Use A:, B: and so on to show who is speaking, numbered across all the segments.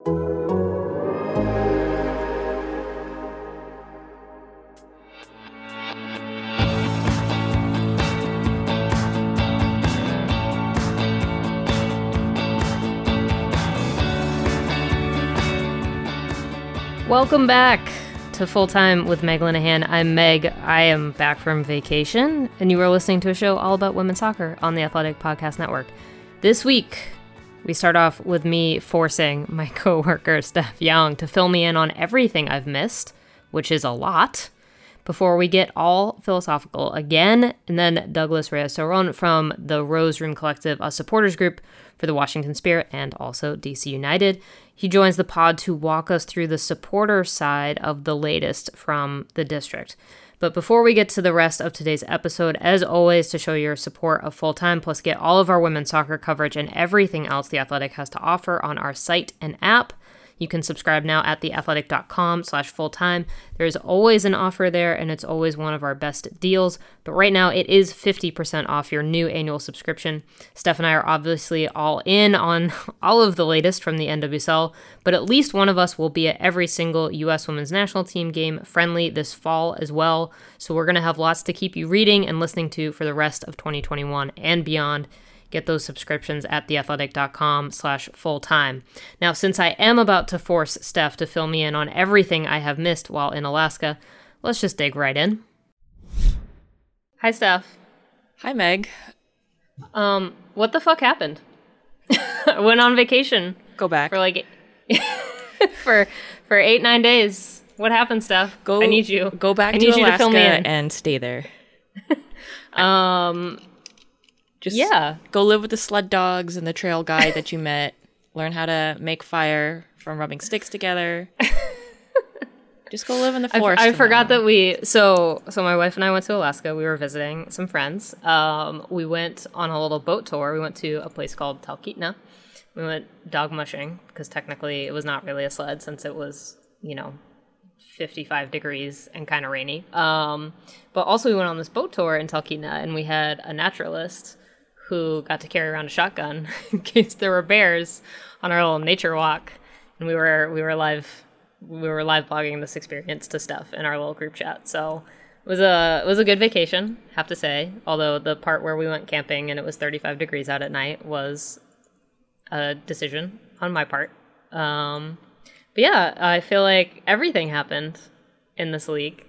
A: Welcome back to Full Time with Meg Linehan. I'm Meg. I am back from vacation, and you are listening to a show all about women's soccer on the Athletic Podcast Network. This week, we start off with me forcing my coworker Steph Young to fill me in on everything I've missed, which is a lot, before we get all philosophical again. And then Douglas Reyes Soron from the Rose Room Collective, a supporters group for the Washington Spirit and also DC United. He joins the pod to walk us through the supporter side of the latest from the district. But before we get to the rest of today's episode, as always, to show your support of full time, plus get all of our women's soccer coverage and everything else The Athletic has to offer on our site and app, you can subscribe now at theathletic.com slash full time. There's always an offer there, and it's always one of our best deals. But right now, it is 50% off your new annual subscription. Steph and I are obviously all in on all of the latest from the NWSL, but at least one of us will be at every single U.S. women's national team game friendly this fall as well. So we're going to have lots to keep you reading and listening to for the rest of 2021 and beyond get those subscriptions at theathletic.com slash full time. Now, since I am about to force Steph to fill me in on everything I have missed while in Alaska, let's just dig right in. Hi, Steph.
B: Hi, Meg.
A: Um, what the fuck happened? I went on vacation.
B: Go back.
A: For like for for eight, nine days. What happened, Steph?
B: Go
A: I need you.
B: Go back
A: I
B: to
A: need
B: Alaska
A: you to fill me in.
B: and stay there.
A: um
B: Just
A: Yeah.
B: Go live with the sled dogs and the trail guide that you met. Learn how to make fire from rubbing sticks together. Just go live in the forest.
A: I
B: from
A: forgot that we so so my wife and I went to Alaska. We were visiting some friends. Um, we went on a little boat tour. We went to a place called Talkeetna. We went dog mushing because technically it was not really a sled since it was you know 55 degrees and kind of rainy. Um, but also we went on this boat tour in Talkeetna and we had a naturalist who got to carry around a shotgun in case there were bears on our little nature walk. And we were we were live we were live blogging this experience to Steph in our little group chat. So it was a it was a good vacation, have to say. Although the part where we went camping and it was 35 degrees out at night was a decision on my part. Um, but yeah, I feel like everything happened in this league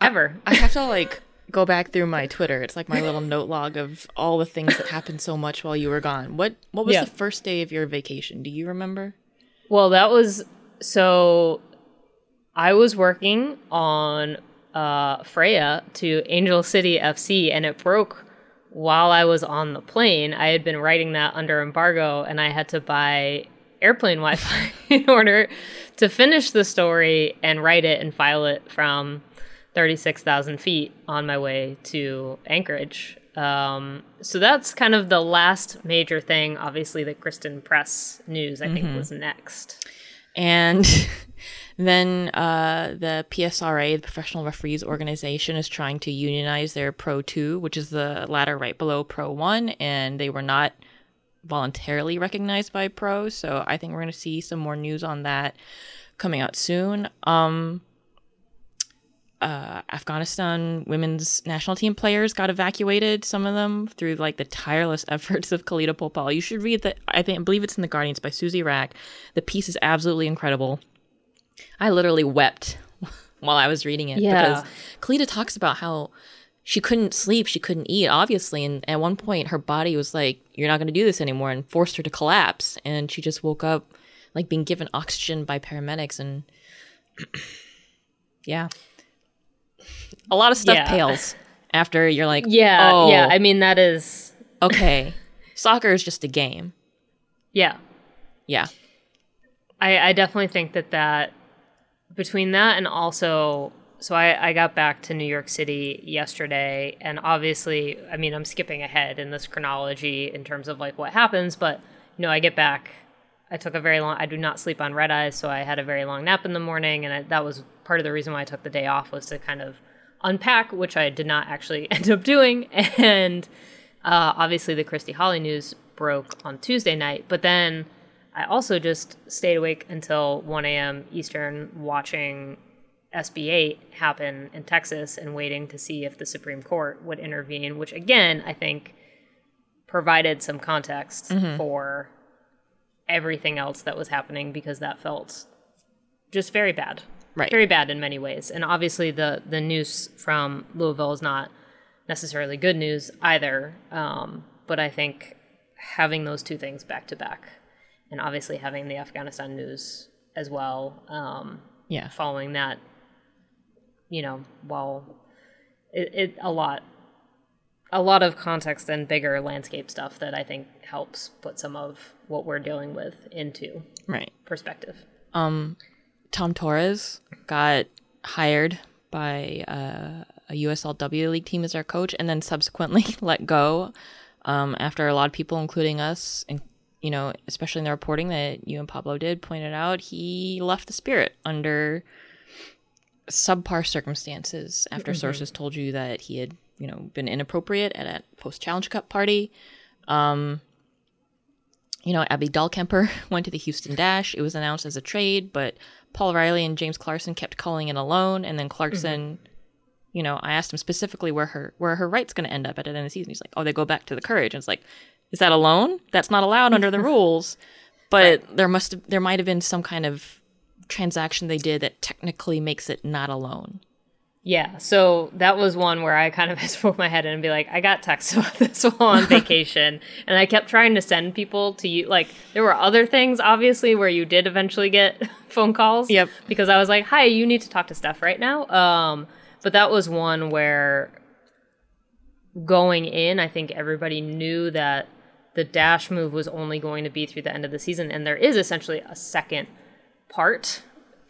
A: ever.
B: I have to like go back through my Twitter. It's like my little note log of all the things that happened so much while you were gone. What what was
A: Yeah.
B: the first day of your vacation? Do you remember?
A: Well, that was so. I was working on uh, Freya to Angel City FC, and it broke while I was on the plane. I had been writing that under embargo, and I had to buy airplane Wi-Fi in order to finish the story and write it and file it from 36,000 feet on my way to Anchorage. Um, so that's kind of the last major thing. Obviously, the Christen Press news, I think, was next.
B: And then uh, the PSRA, the Professional Referees Organization, is trying to unionize their Pro 2, which is the ladder right below Pro 1, and they were not voluntarily recognized by Pro. So I think we're going to see some more news on that coming out soon. Um, uh, Afghanistan women's national team players got evacuated. Some of them through like the tireless efforts of Khalida Popal. You should read that. I think I believe it's in the Guardians by Suzy Wrack. The piece is absolutely incredible. I literally wept while I was reading it
A: Yeah.
B: because Khalida talks about how she couldn't sleep, she couldn't eat, obviously, and at one point her body was like, "You're not going to do this anymore," and forced her to collapse, and she just woke up like being given oxygen by paramedics, and yeah, a lot of stuff
A: Yeah.
B: pales after you're like,
A: Yeah,
B: oh,
A: yeah. I mean, that is
B: okay, soccer is just a game,
A: yeah.
B: yeah."
A: I, I definitely think that that between that and also so I, I got back to New York City yesterday and obviously I mean I'm skipping ahead in this chronology in terms of like what happens, but you know, I get back I took a very long I do not sleep on red eyes, so I had a very long nap in the morning and I, that was part of the reason why I took the day off was to kind of unpack, which I did not actually end up doing. And uh, obviously the Christy Holly news broke on Tuesday night, but then I also just stayed awake until 1 a.m. Eastern watching SB8 happen in Texas and waiting to see if the Supreme Court would intervene, which again, I think provided some context for everything else that was happening because that felt just very bad.
B: Right.
A: Very bad in many ways. And obviously the the news from Louisville is not necessarily good news either. Um, but I think having those two things back to back and obviously having the Afghanistan news as well, um,
B: Yeah.
A: following that, you know, while it, it a lot a lot of context and bigger landscape stuff that I think helps put some of what we're dealing with into
B: Right.
A: perspective.
B: Tom Torres got hired by uh, a USLW league team as our coach, and then subsequently let go um, after a lot of people, including us, and you know, especially in the reporting that you and Pablo did, pointed out he left the Spirit under subpar circumstances after sources told you that he had, you know, been inappropriate at a post challenge cup party. Um, you know, Abby Dahlkemper went to the Houston Dash. It was announced as a trade, but Paul Riley and James Clarkson kept calling it a loan. And then Clarkson, you know, I asked him specifically where her where her rights going to end up at the end of the season. He's like, oh, they go back to the Courage. And it's like, is that a loan? That's not allowed under the rules. But there must have, there might have been some kind of transaction they did that technically makes it not a loan.
A: Yeah, so that was one where I kind of just poke my head in and be like, I got texts about this while on vacation, and I kept trying to send people to you. Like, there were other things, obviously, where you did eventually get phone calls.
B: Yep.
A: Because I was like, hi, you need to talk to Steph right now. Um, but that was one where going in, I think everybody knew that the dash move was only going to be through the end of the season, and there is essentially a second part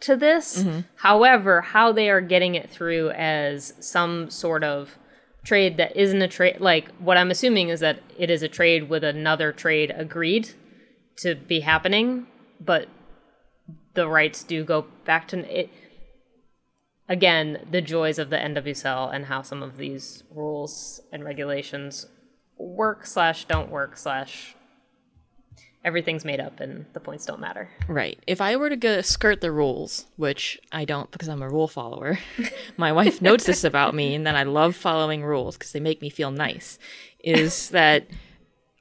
A: to this. Mm-hmm. However, how they are getting it through as some sort of trade that isn't a trade, like what I'm assuming is that it is a trade with another trade agreed to be happening, but the rights do go back to it. Again, the joys of the NWSL and how some of these rules and regulations work slash don't work slash everything's made up and the points don't matter.
B: Right. If I were to go skirt the rules, which I don't because I'm a rule follower, my wife notes this about me and that I love following rules because they make me feel nice, is that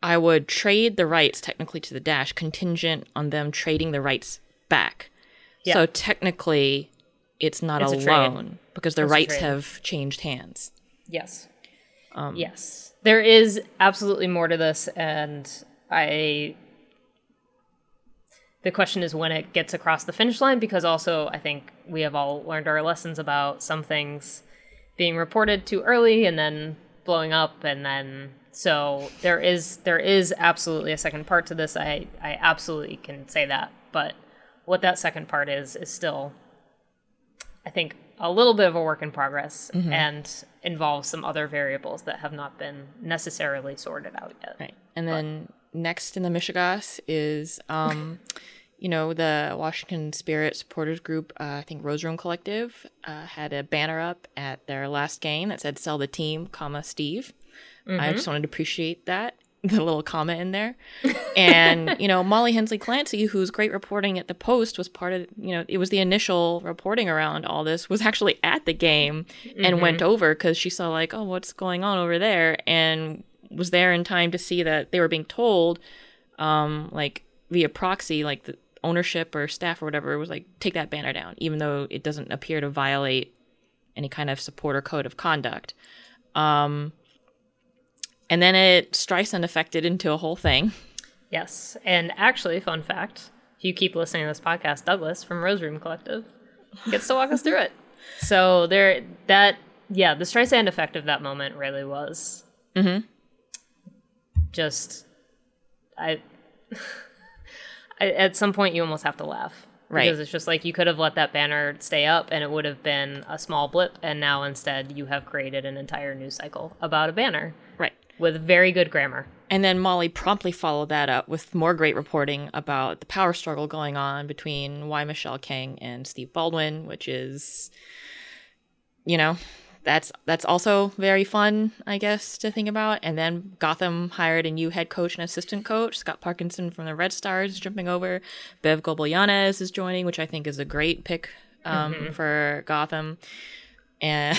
B: I would trade the rights technically to the Dash contingent on them trading the rights back.
A: Yeah.
B: So technically, it's not
A: It's
B: a,
A: a
B: loan because the
A: It's
B: rights have changed hands.
A: Yes. Um, yes. There is absolutely more to this, and I. The question is when it gets across the finish line, because also I think we have all learned our lessons about some things being reported too early and then blowing up, and then so there is there is absolutely a second part to this. I I absolutely can say that, but what that second part is is still I think a little bit of a work in progress mm-hmm. and involves some other variables that have not been necessarily sorted out yet.
B: Right. And then next in the Michigas is, um, you know, the Washington Spirit supporters group, uh, I think Rose Room Collective, uh, had a banner up at their last game that said "Sell the team, comma Steve." I just wanted to appreciate that the little comma in there. And you know, Molly Hensley Clancy, who's great reporting at the Post, was part of. You know, it was the initial reporting around all this. Was actually at the game and went over because she saw like, oh, what's going on over there, and was there in time to see that they were being told, um, like via proxy, like the ownership or staff or whatever was like, take that banner down, even though it doesn't appear to violate any kind of support or code of conduct. Um, and then it Streisand affected into a whole thing.
A: Yes. And actually, fun fact if you keep listening to this podcast, Douglas from Rose Room Collective gets to walk us through it. So there, that, yeah, the Streisand effect of that moment really was just, I, I- at some point you almost have to laugh.
B: Right.
A: Because it's just like you could have let that banner stay up and it would have been a small blip, and now instead you have created an entire news cycle about a banner
B: Right.
A: with very good grammar.
B: And then Molly promptly followed that up with more great reporting about the power struggle going on between Y. Michele Kang and Steve Baldwin, which is, you know, that's that's also very fun, I guess, to think about. And then Gotham hired a new head coach and assistant coach, Scott Parkinson from the Red Stars, jumping over. Bev Goebel Yanez is joining, which I think is a great pick um, for Gotham. And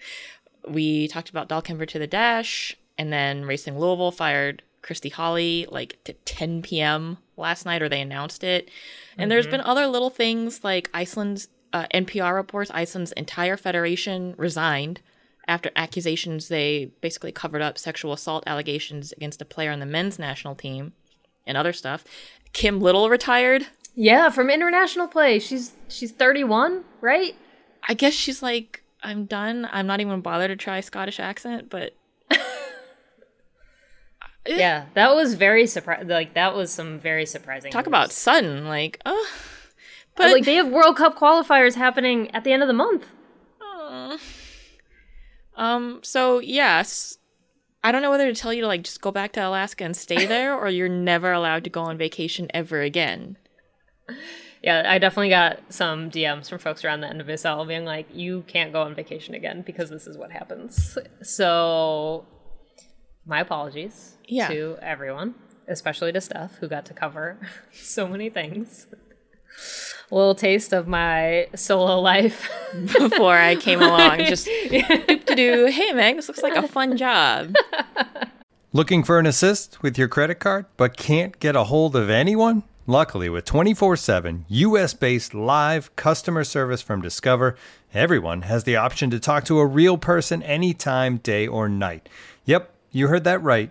B: we talked about Dahlkemper to the dash, and then Racing Louisville fired Christy Holly like to 10 p.m. last night, or they announced it. And there's been other little things like Iceland's uh, NPR reports Iceland's entire federation resigned after accusations they basically covered up sexual assault allegations against a player on the men's national team and other stuff. Kim Little retired.
A: Yeah, from international play. She's she's 31, right?
B: I guess she's like, I'm done. I'm not even bothered to try Scottish accent, but
A: Yeah, that was very surprising. Like that was some very surprising.
B: talk
A: news.
B: about sudden. Like, oh,
A: But
B: but
A: like they have World Cup qualifiers happening at the end of the month.
B: um. So yes, I don't know whether to tell you to like just go back to Alaska and stay there, or you're never allowed to go on vacation ever again.
A: Yeah, I definitely got some DMs from folks around the end of NWSL being like, "You can't go on vacation again because this is what happens." So, my apologies
B: Yeah.
A: to everyone, especially to Steph, who got to cover so many things. A little taste of my solo life.
B: Before I came along, just to do. Hey, Meg, this looks like a fun job.
C: Looking for an assist with your credit card but can't get a hold of anyone? Luckily, with 24 7 US based live customer service from Discover, everyone has the option to talk to a real person anytime, day or night. Yep, you heard that right.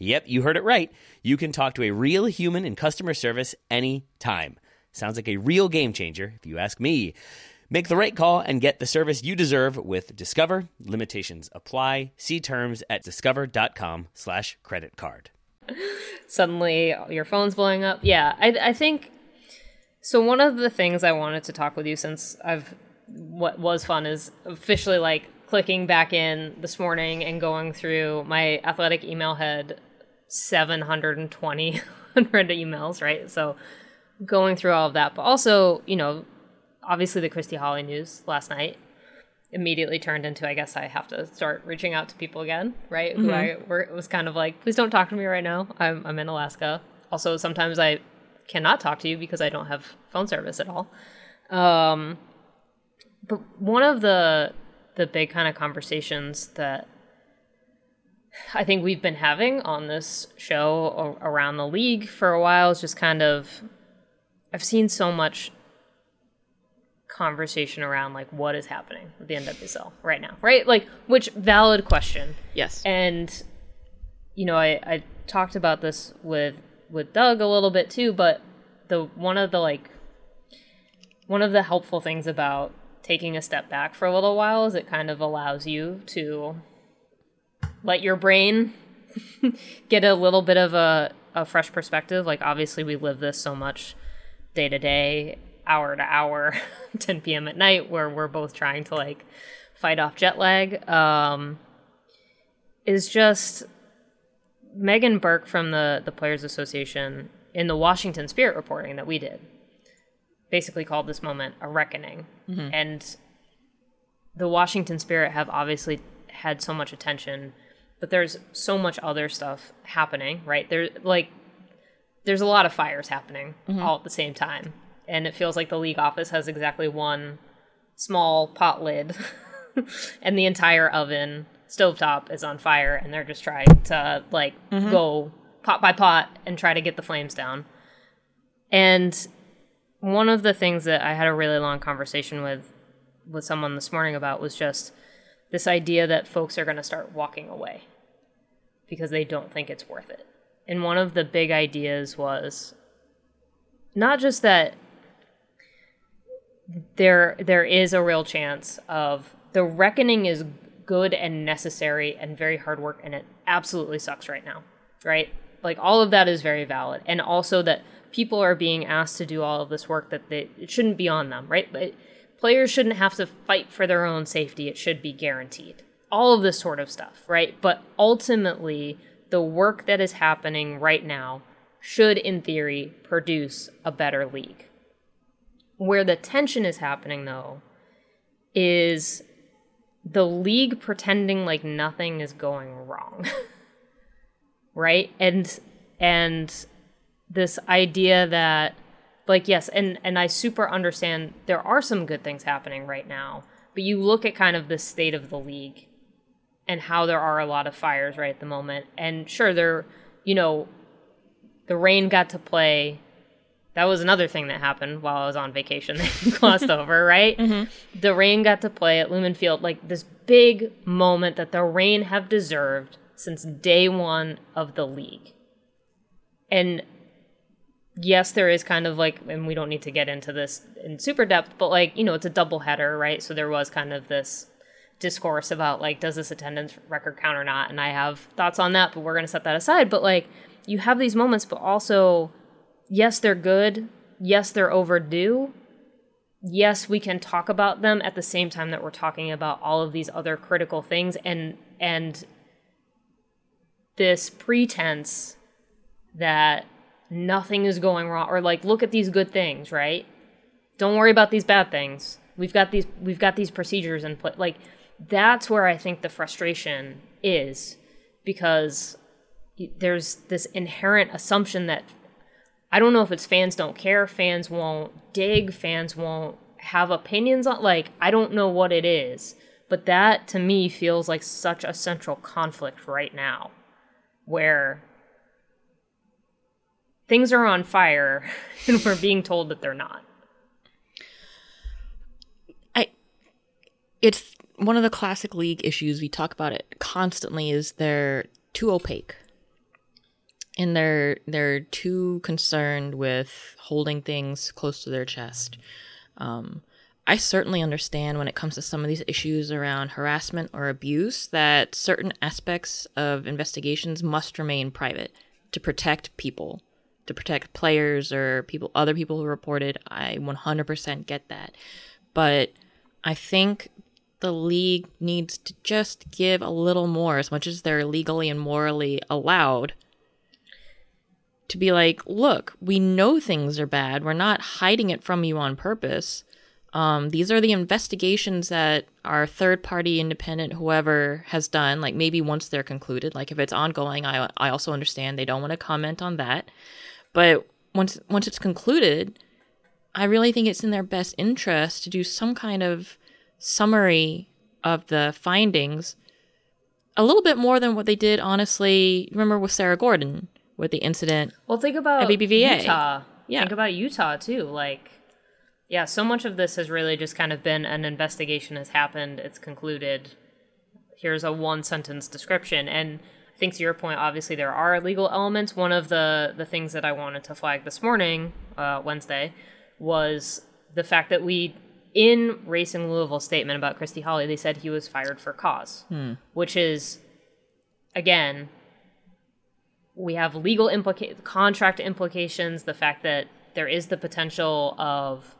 D: Yep, you heard it right. You can talk to a real human in customer service anytime. Sounds like a real game changer, if you ask me. Make the right call and get the service you deserve with Discover. Limitations apply. See terms at discover.com slash credit card.
A: Suddenly, your phone's blowing up. Yeah, I, I think. So one of the things I wanted to talk with you since I've what was fun is officially like clicking back in this morning and going through my athletic email had 720 unread emails, right? So going through all of that, but also, you know, obviously the Christy Holly news last night immediately turned into I guess I have to start reaching out to people again, right? Who I were, was kind of like, please don't talk to me right now. I'm I'm in Alaska. Also, sometimes I cannot talk to you because I don't have phone service at all. Um, but one of the the big kind of conversations that I think we've been having on this show around the league for a while is just kind of I've seen so much conversation around like what is happening with the NWSL right now, right? Like which valid question.
B: Yes.
A: And you know, I, I talked about this with with Doug a little bit too, but the one of the like one of the helpful things about taking a step back for a little while is it kind of allows you to let your brain get a little bit of a, a fresh perspective. Like obviously we live this so much day to day, hour to hour, 10 p.m. at night, where we're both trying to like fight off jet lag. Um, is just Meghann Burke from the the Players Association in the Washington Spirit reporting that we did basically called this moment a reckoning. And the Washington Spirit have obviously had so much attention, but there's so much other stuff happening, right? There like there's a lot of fires happening mm-hmm. all at the same time. And it feels like the league office has exactly one small pot lid and the entire oven stovetop is on fire and they're just trying to like mm-hmm. go pot by pot and try to get the flames down. And one of the things that I had a really long conversation with with someone this morning about was just this idea that folks are going to start walking away because they don't think it's worth it. And one of the big ideas was not just that there there is a real chance of the reckoning is good and necessary and very hard work and it absolutely sucks right now right? Like all of that is very valid. And also that people are being asked to do all of this work that they, it shouldn't be on them right? But players shouldn't have to fight for their own safety. It should be guaranteed all of this sort of stuff right but ultimately the work that is happening right now should in theory produce a better league where the tension is happening, though, is the league pretending like nothing is going wrong. right? And and this idea that like yes, and and I super understand there are some good things happening right now, but you look at kind of the state of the league and how there are a lot of fires right at the moment. And sure there, you know, the Reign got to play that was another thing that happened while I was on vacation that glossed over, right? Mm-hmm. The Reign got to play at Lumen Field, like this big moment that the Reign have deserved since day one of the league. And yes, there is kind of like, and we don't need to get into this in super depth, but like, you know, it's a double header, right? So there was kind of this discourse about like, does this attendance record count or not? And I have thoughts on that, but we're going to set that aside. But like, you have these moments, but also, yes, they're good. Yes, they're overdue. Yes, we can talk about them at the same time that we're talking about all of these other critical things and and this pretense that nothing is going wrong or like look at these good things, right? Don't worry about these bad things. We've got these we've got these procedures in place. Like that's where I think the frustration is because there's this inherent assumption that I don't know if it's fans don't care, fans won't dig, fans won't have opinions on like I don't know what it is, but that to me feels like such a central conflict right now where things are on fire and we're being told that they're not.
B: I it's one of the classic league issues we talk about it constantly is they're too opaque and they're they're too concerned with holding things close to their chest. Um, I certainly understand when it comes to some of these issues around harassment or abuse that certain aspects of investigations must remain private to protect people, to protect players or people other people who reported. I 100% get that. But I think the league needs to just give a little more as much as they're legally and morally allowed to be like, look, we know things are bad. We're not hiding it from you on purpose. Um, these are the investigations that our third party independent whoever has done like maybe once they're concluded like if it's ongoing i, I also understand they don't want to comment on that but once once it's concluded i really think it's in their best interest to do some kind of summary of the findings a little bit more than what they did honestly remember with sarah gorden with the incident
A: Well, think about
B: BBVA.
A: Utah.
B: Yeah.
A: Think about Utah too. Like, yeah, so much of this has really just kind of been an investigation has happened. It's concluded. Here's a one sentence description. And I think to your point, obviously there are legal elements. One of the the things that I wanted to flag this morning, uh, Wednesday, was the fact that we in Racing Louisville's statement about Christy Holly, they said he was fired for cause, hmm. which is again we have legal implica- contract implications the fact that there is the potential of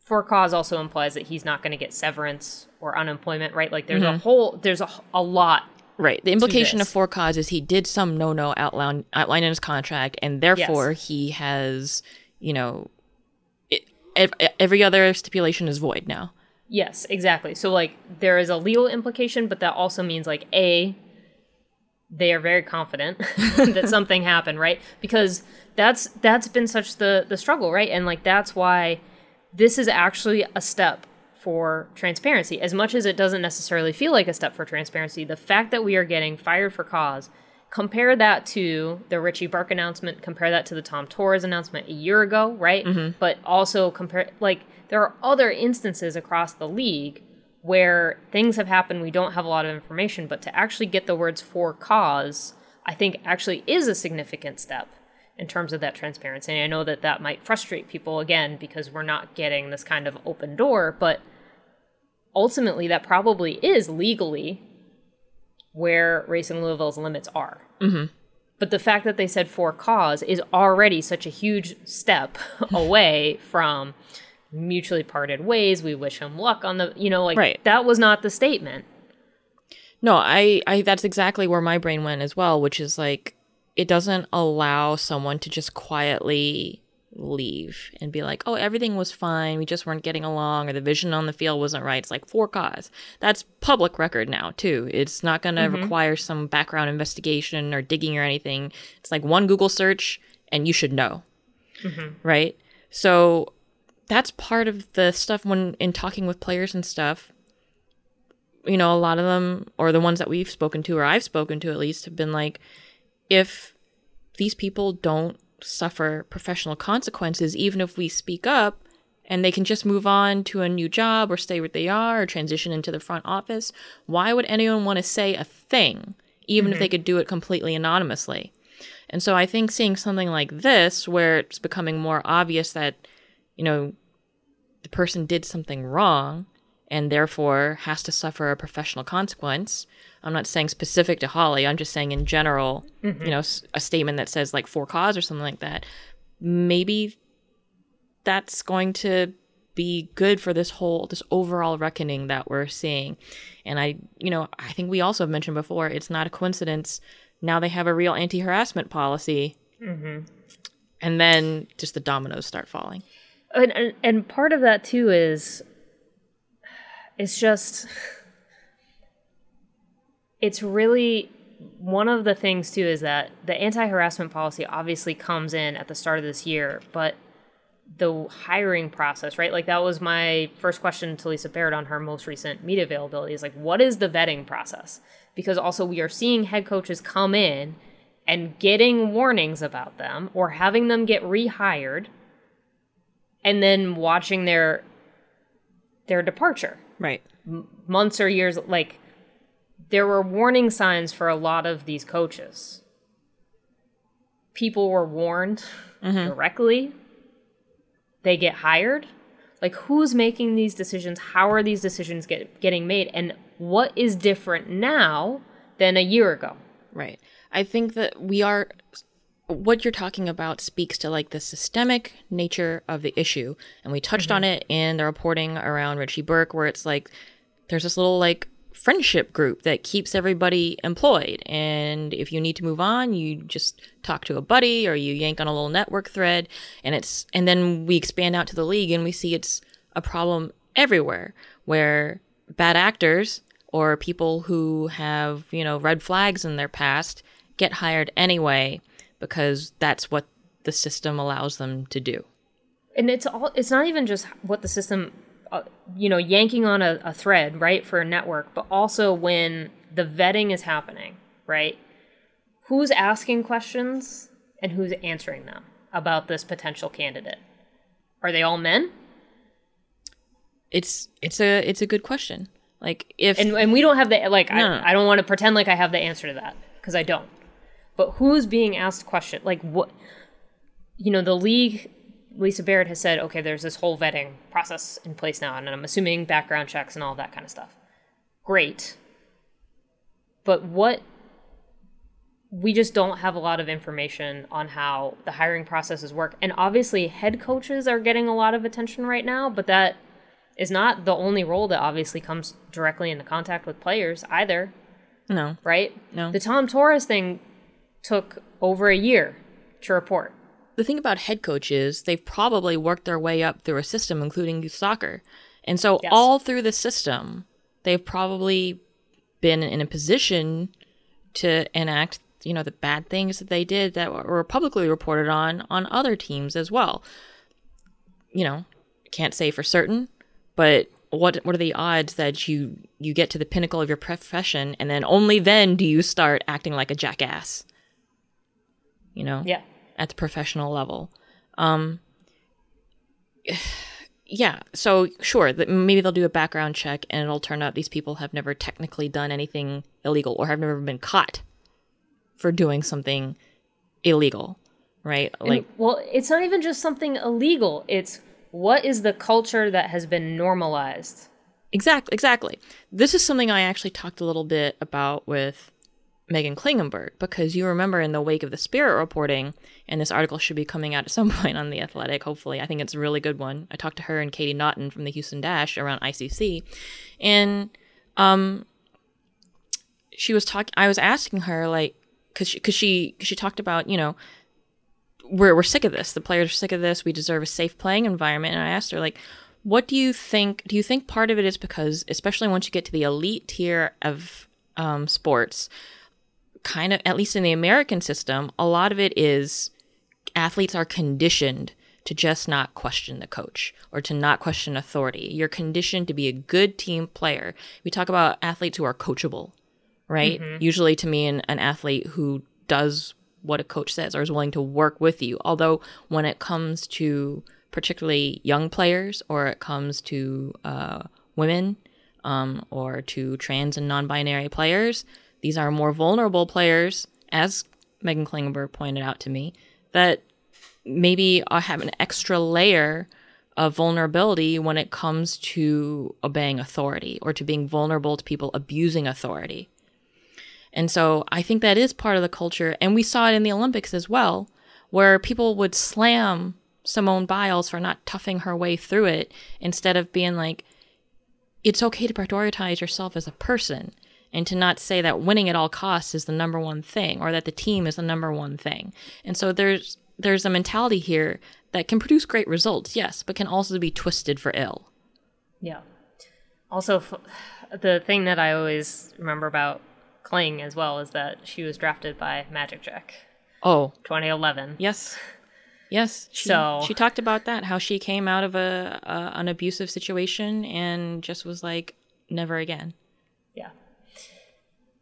A: for cause also implies that he's not going to get severance or unemployment right? Like there's a hmm. whole there's a, a lot
B: Right. The implication of for cause is he did some no no outline outline in his contract, and therefore he has, you know, ev- every other stipulation is void now.
A: yes exactly. So like there is a legal implication but that also means like a they are very confident that something happened right? Because that's that's been such the the struggle right? And like that's why this is actually a step for transparency. As much as it doesn't necessarily feel like a step for transparency the fact that we are getting fired for cause Compare that to the Richie Burke announcement, compare that to the Tom Torres announcement a year ago, right? Mm-hmm. But also compare, like, there are other instances across the league where things have happened, we don't have a lot of information, but to actually get the words for cause, I think actually is a significant step in terms of that transparency. And I know that that might frustrate people again because we're not getting this kind of open door, but ultimately that probably is legally where Racing Louisville's limits are. Mm-hmm. But the fact that they said for cause is already such a huge step away from mutually parted ways. We wish him luck on the, you know, like
B: Right.
A: that was not the statement.
B: No, I, I that's exactly where my brain went as well, which is like it doesn't allow someone to just quietly leave and be like, "Oh, everything was fine. We just weren't getting along, or the vision on the field wasn't right." It's like for cause. That's public record now too. It's not going to mm-hmm. require some background investigation or digging or anything. It's like one Google search, and you should know, mm-hmm. right? So that's part of the stuff when in talking with players and stuff you know, a lot of them, or the ones that we've spoken to, or I've spoken to at least, have been like, if these people don't suffer professional consequences, even if we speak up and they can just move on to a new job or stay where they are or transition into the front office, why would anyone want to say a thing, even if they mm-hmm. could do it completely anonymously? And so I think seeing something like this, where it's becoming more obvious that, you know, the person did something wrong and therefore has to suffer a professional consequence. I'm not saying specific to Holly. I'm just saying in general, you know, mm-hmm. a statement that says like for cause or something like that. Maybe that's going to be good for this whole this overall reckoning that we're seeing. And I, you know, I think we also have mentioned before, it's not a coincidence. Now they have a real anti-harassment policy. Mm-hmm. And then just the dominoes start falling.
A: and, and and part of that too is it's just it's really one of the things too is that the anti-harassment policy obviously comes in at the start of this year but the hiring process right? Like that was my first question to lisa baird on her most recent media availability is like what is the vetting process? Because also we are seeing head coaches come in and getting warnings about them or having them get rehired and then watching their their departure
B: Right.
A: months or years like there were warning signs for a lot of these coaches. People were warned mm-hmm. directly. They get hired. Like who's making these decisions? How are these decisions get, getting made? And what is different now than a year ago?
B: Right. I think that we are what you're talking about speaks to like the systemic nature of the issue. And we touched on mm-hmm. it in the reporting around Richie Burke where it's like there's this little like friendship group that keeps everybody employed. And if you need to move on you just talk to a buddy or you yank on a little network thread. And it's and then we expand out to the league and we see it's a problem everywhere where bad actors or people who have, you know, red flags in their past get hired anyway because that's what the system allows them to do.
A: and it's all it's not even just what the system uh, you know yanking on a, a thread right for a network but also when the vetting is happening right who's asking questions and who's answering them about this potential candidate are they all men
B: It's it's a it's a good question. Like if
A: and, and we don't have the like
B: No.
A: I, I don't want to pretend like i have the answer to that because i don't but who's being asked question like what you know the league lisa baird has said okay there's this whole vetting process in place now and i'm assuming background checks and all that kind of stuff. Great. But what we just don't have a lot of information on how the hiring processes work. And obviously head coaches are getting a lot of attention right now but that is not the only role that obviously comes directly into contact with players either,
B: no,
A: right?
B: No.
A: The Tom Torres thing took over a year to report.
B: the thing about head coaches, they've probably worked their way up through a system, including youth soccer. And so,
A: Yes.
B: all through the system, they've probably been in a position to enact, you know, the bad things that they did that were publicly reported on on other teams as well. You know, can't say for certain, but what what are the odds that you you get to the pinnacle of your profession and then only then do you start acting like a jackass you know
A: Yeah.
B: at the professional level um yeah so sure that maybe they'll do a background check and it'll turn out these people have never technically done anything illegal or have never been caught for doing something illegal right
A: And,
B: like
A: well, it's not even just something illegal. It's what is the culture that has been normalized.
B: Exactly, exactly. This is something I actually talked a little bit about with Meghan Klingenberg because you remember in the wake of the Spirit reporting, and this article should be coming out at some point on the Athletic. Hopefully, I think it's a really good one. I talked to her and Katie Naughton from the Houston Dash around ICC, and um, she was talking. I was asking her like, because she, cause she, she talked about you know we're we're sick of this. The players are sick of this. We deserve a safe playing environment. And I asked her like, what do you think? Do you think part of it is because, especially once you get to the elite tier of um, sports, kind of at least in the American system, a lot of it is athletes are conditioned to just not question the coach or to not question authority. You're conditioned to be a good team player. We talk about athletes who are coachable, right? Usually to me, an, an athlete who does what a coach says or is willing to work with you. Although when it comes to particularly young players or it comes to uh, women um, or to trans and non-binary players, these are more vulnerable players, as Meghan Klingenberg pointed out to me, that maybe have an extra layer of vulnerability when it comes to obeying authority or to being vulnerable to people abusing authority. And so I think that is part of the culture. And we saw it in the Olympics as well, where people would slam Simone Biles for not toughing her way through it instead of being like, it's okay to prioritize yourself as a person and to not say that winning at all costs is the number one thing or that the team is the number one thing. And so there's there's a mentality here that can produce great results, yes, but can also be twisted for ill.
A: Yeah. Also, f- the thing that I always remember about Kling as well is that she was drafted by Magic Jack,
B: Oh,
A: 2011.
B: Yes. Yes. She,
A: So-
B: she talked about that, how she came out of a, a an abusive situation and just was like, never again.
A: Yeah.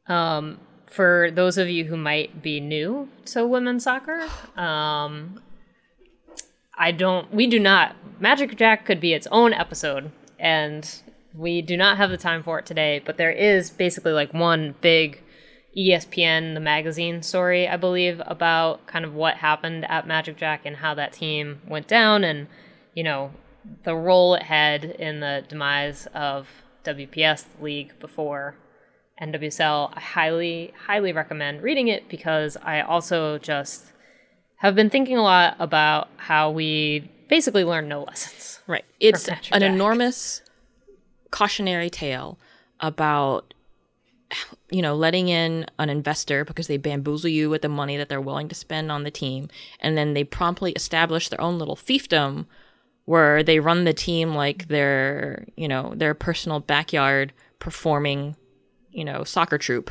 A: Um, for those of you who might be new to women's soccer, um, I don't. We do not. Magic Jack could be its own episode, and we do not have the time for it today. But there is basically like one big ESPN, the magazine story, I believe, about kind of what happened at Magic Jack and how that team went down, and you know the role it had in the demise of WPS league before NWSL. I highly, highly recommend reading it because I also just have been thinking a lot about how we basically learn no lessons.
B: Right. It's an
A: Jack.
B: enormous cautionary tale about you know letting in an investor because they bamboozle you with the money that they're willing to spend on the team and then they promptly establish their own little fiefdom where they run the team like their you know their personal backyard performing you know soccer troop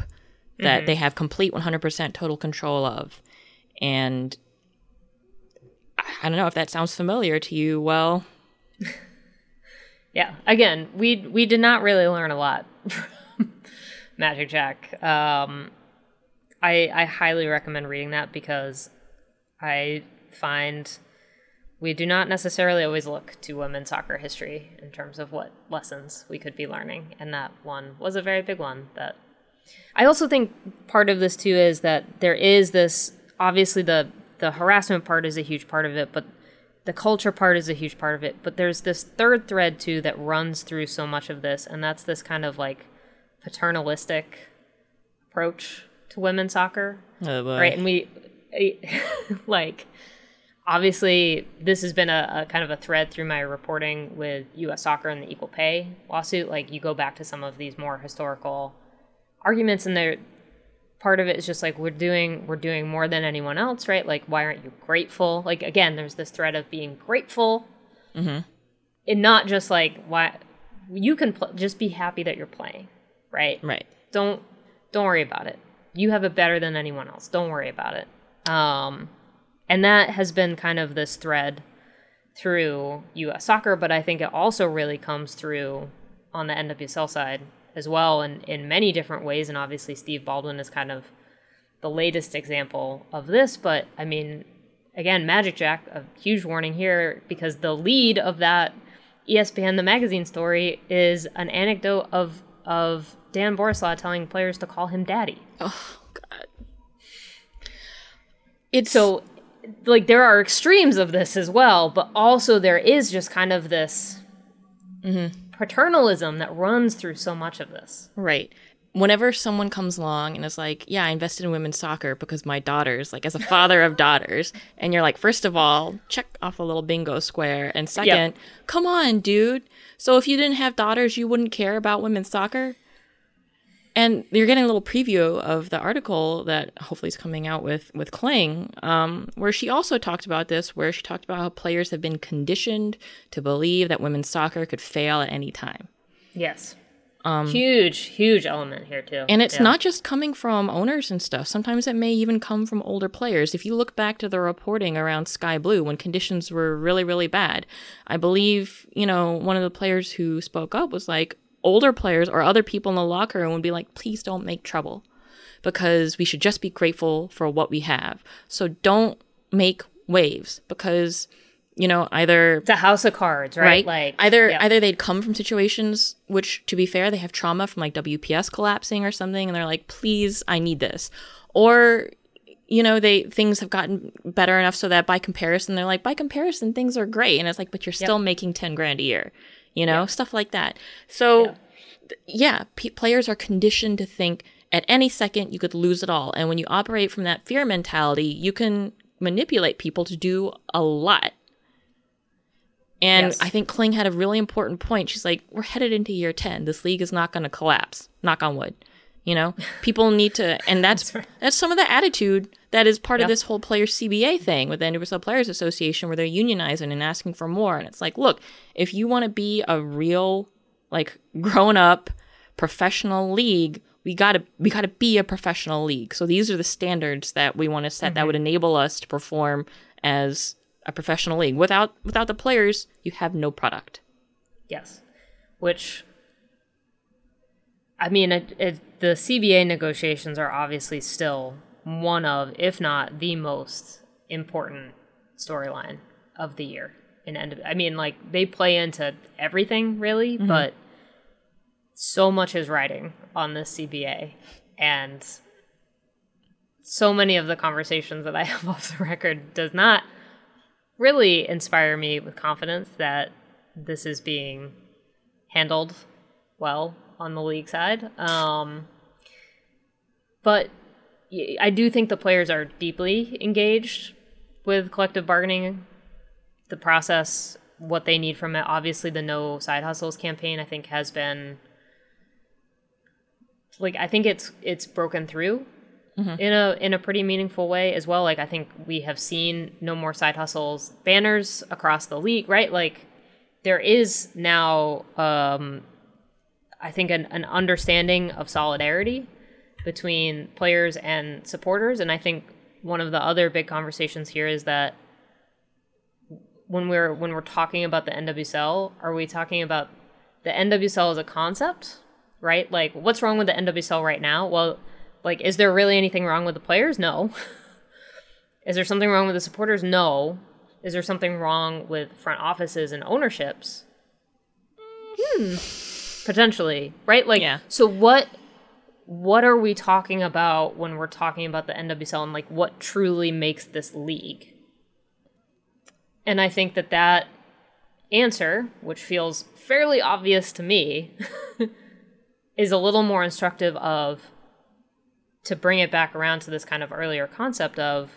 B: that they have complete 100% total control of and I- I don't know if that sounds familiar to you. Well,
A: Yeah. Again, we we did not really learn a lot from Magic Jack. Um, I I highly recommend reading that because I find we do not necessarily always look to women's soccer history in terms of what lessons we could be learning, and that one was a very big one. That I also think part of this too is that there is this obviously the the harassment part is a huge part of it, but the culture part is a huge part of it. But there's this third thread too that runs through so much of this, and that's this kind of like paternalistic approach to women's soccer oh, right and we like obviously this has been a, a kind of a thread through my reporting with us soccer and the equal pay lawsuit like you go back to some of these more historical arguments and they're part of it is just like we're doing we're doing more than anyone else right like why aren't you grateful like again there's this thread of being grateful and not just like why you can pl- just be happy that you're playing right
B: right.
A: don't don't worry about it. You have it better than anyone else. Don't worry about it. Um, and that has been kind of this thread through U.S. soccer, but I think it also really comes through on the NWSL side as well, and in many different ways. And obviously, Steve Baldwin is kind of the latest example of this. But I mean, again, Magic Jack, a huge warning here because the lead of that ESPN the magazine story is an anecdote of of Dan Borislow telling players to call him daddy.
B: Oh God. It's
A: So like there are extremes of this as well, but also there is just kind of this mm-hmm. paternalism that runs through so much of this.
B: Right. Whenever someone comes along and is like, Yeah, I invested in women's soccer because my daughters, like as a father of daughters, and you're like, First of all, check off a little bingo square. And second, come on, dude. So if you didn't have daughters, you wouldn't care about women's soccer? And you're getting a little preview of the article that hopefully is coming out with with Kling, um, where she also talked about this, where she talked about how players have been conditioned to believe that women's soccer could fail at any time.
A: Yes. huge, huge element here too.
B: And it's
A: Yeah.
B: not just coming from owners and stuff. Sometimes it may even come from older players. If you look back to the reporting around Sky Blue when conditions were really, really bad, I believe, you know, one of the players who spoke up was like, older players or other people in the locker room would be like, please don't make trouble because we should just be grateful for what we have. So don't make waves because, you know, either
A: It's a house of cards, right?
B: right?
A: Like
B: either
A: yeah.
B: either they'd come from situations which, to be fair, they have trauma from like WPS collapsing or something, and they're like, "Please, I need this," or you know, they things have gotten better enough so that by comparison, they're like, by comparison, things are great, and it's like, but you're still making ten grand a year, you know, stuff like that. So, th- yeah, p- players are conditioned to think at any second you could lose it all, and when you operate from that fear mentality, you can manipulate people to do a lot. And
A: Yes.
B: I think Kling had a really important point. She's like, we're headed into year 10. This league is not going to collapse. Knock on wood. You know, people need to, and that's that's some of the attitude that is part of this whole Players CBA thing with the NWSL Players Association, where they're unionizing and asking for more. And it's like, look, if you want to be a real, like, grown up professional league, we gotta we gotta be a professional league. So these are the standards that we want to set that mm-hmm. would enable us to perform as a professional league. Without without the players, you have no product.
A: Yes. Which, I mean, it, it, the CBA negotiations are obviously still one of, if not the most important storyline of the year. In end of, I mean, like they play into everything really, mm-hmm. but so much is riding on this CBA, and so many of the conversations that I have off the record does not really inspire me with confidence that this is being handled well on the league side. Um, but I do think the players are deeply engaged with collective bargaining, the process, what they need from it. Obviously, the No Side Hustles campaign, I think, has been like I think it's it's broken through in a in a pretty meaningful way as well. Like I think we have seen no more side hustles banners across the league, right? Like there is now um I think an, an understanding of solidarity between players and supporters and I think one of the other big conversations here is that when we're when we're talking about the NWSL, are we talking about the NWSL as a concept, right? Like what's wrong with the NWSL right now? Well, like is there really anything wrong with the players? No. is there something wrong with the supporters? No. Is there something wrong with front offices and ownerships? Hmm. Potentially, right? Like
B: Yeah.
A: so what what are we talking about when we're talking about the NWSL and like what truly makes this league? And I think that that answer, which feels fairly obvious to me, is a little more instructive of to bring it back around to this kind of earlier concept of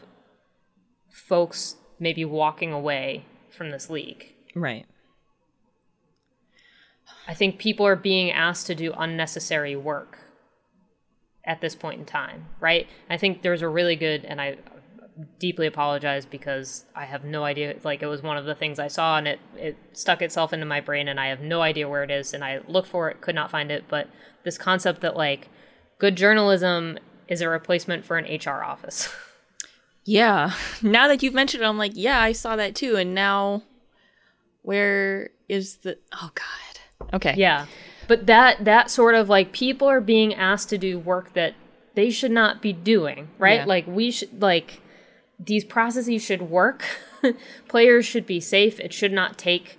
A: folks maybe walking away from this league.
B: Right.
A: I think people are being asked to do unnecessary work at this point in time, right? I think there's a really good, and I deeply apologize because I have no idea. Like it was one of the things I saw, and it it stuck itself into my brain, and I have no idea where it is. And I looked for it, could not find it. But this concept that like good journalism is a replacement for an HR office.
B: Yeah. Now that you've mentioned it, I'm like, yeah, I saw that too. And now, where is the? Oh God. Okay.
A: yeah, But that that sort of like people are being asked to do work that they should not be doing, right?
B: Yeah.
A: Like we should like these processes should work. Players should be safe. It should not take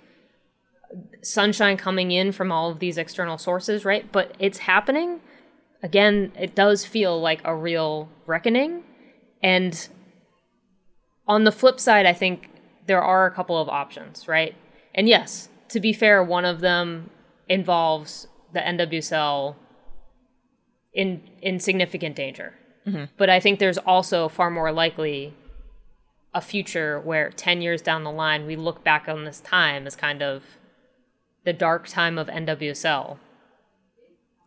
A: sunshine coming in from all of these external sources, right? But it's happening. Again, it does feel like a real reckoning. And on the flip side, I think there are a couple of options, right? And yes, to be fair, one of them involves the NWSL in in significant danger. Mm-hmm. But I think there's also far more likely a future where 10 years down the line we look back on this time as kind of the dark time of NWSL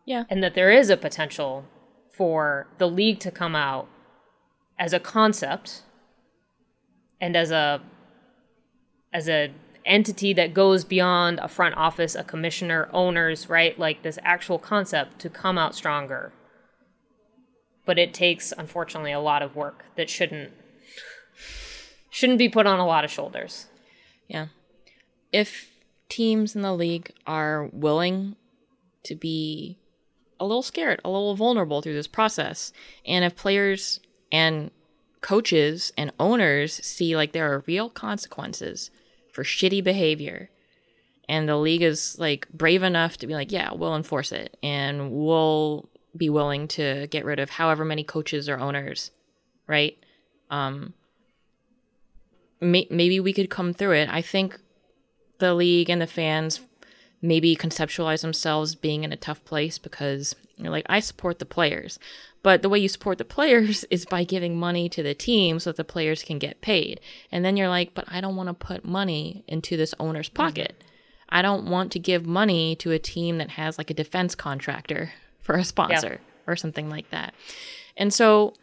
B: Yeah.
A: and that there is a potential for the league to come out as a concept and as a as a entity that goes beyond a front office, a commissioner, owners, right? Like this actual concept to come out stronger. But it takes unfortunately a lot of work that shouldn't shouldn't be put on a lot of shoulders.
B: Yeah. If teams in the league are willing to be a little scared, a little vulnerable through this process, and if players and coaches and owners see like there are real consequences for shitty behavior, and the league is like brave enough to be like, yeah, we'll enforce it and we'll be willing to get rid of however many coaches or owners, right? Um, may- maybe we could come through it. I think the league and the fans maybe conceptualize themselves being in a tough place because you're like, I support the players. But the way you support the players is by giving money to the team so that the players can get paid. And then you're like, but I don't want to put money into this owner's pocket. Mm-hmm. I don't want to give money to a team that has like a defense contractor for a sponsor or something like that. And so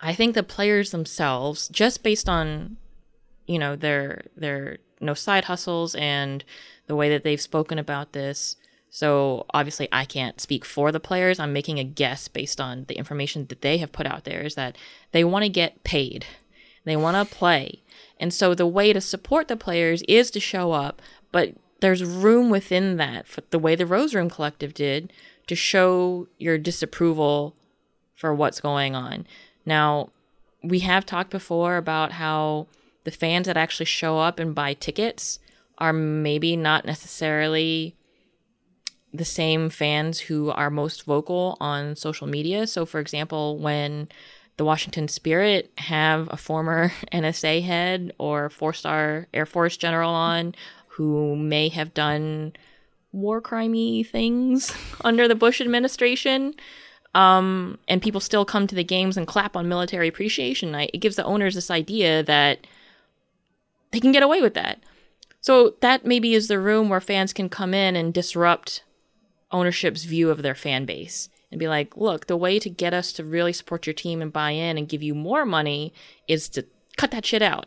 B: I think the players themselves, just based on you know their their no side hustles and the way that they've spoken about this so obviously i can't speak for the players. I'm making a guess based on the information that they have put out there is that they want to get paid. They want to play. And so the way to support the players is to show up but there's room within that for the way the rose room collective did to show your disapproval for what's going on. Now we have talked before about how the fans that actually show up and buy tickets are maybe not necessarily the same fans who are most vocal on social media. So, for example, when the Washington Spirit have a former NSA head or four star Air Force general on who may have done war crimey things under the Bush administration, um, and people still come to the games and clap on Military Appreciation Night, it gives the owners this idea that they can get away with that. So that maybe is the room where fans can come in and disrupt ownership's view of their fan base and be like, look, the way to get us to really support your team and buy in and give you more money is to cut that shit out.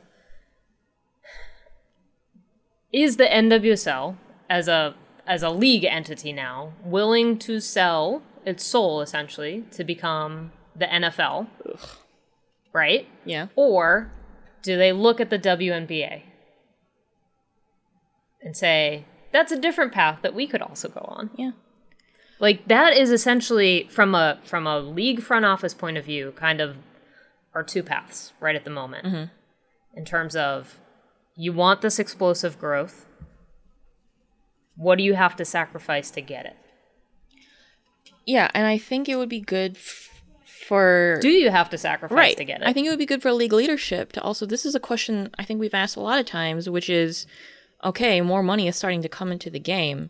A: is the NWSL as a as a league entity now willing to sell its soul essentially to become the NFL? Right?
B: Yeah.
A: Or do they look at the WNBA and say, that's a different path that we could also go on?
B: Yeah.
A: Like that is essentially from a from a league front office point of view, kind of are two paths right at the moment. Mm-hmm. In terms of you want this explosive growth. What do you have to sacrifice to get it?
B: Yeah, and I think it would be good f- for
A: Do you have to sacrifice
B: right.
A: to get it?
B: I think it would be good for league leadership to also. This is a question I think we've asked a lot of times, which is, okay, more money is starting to come into the game.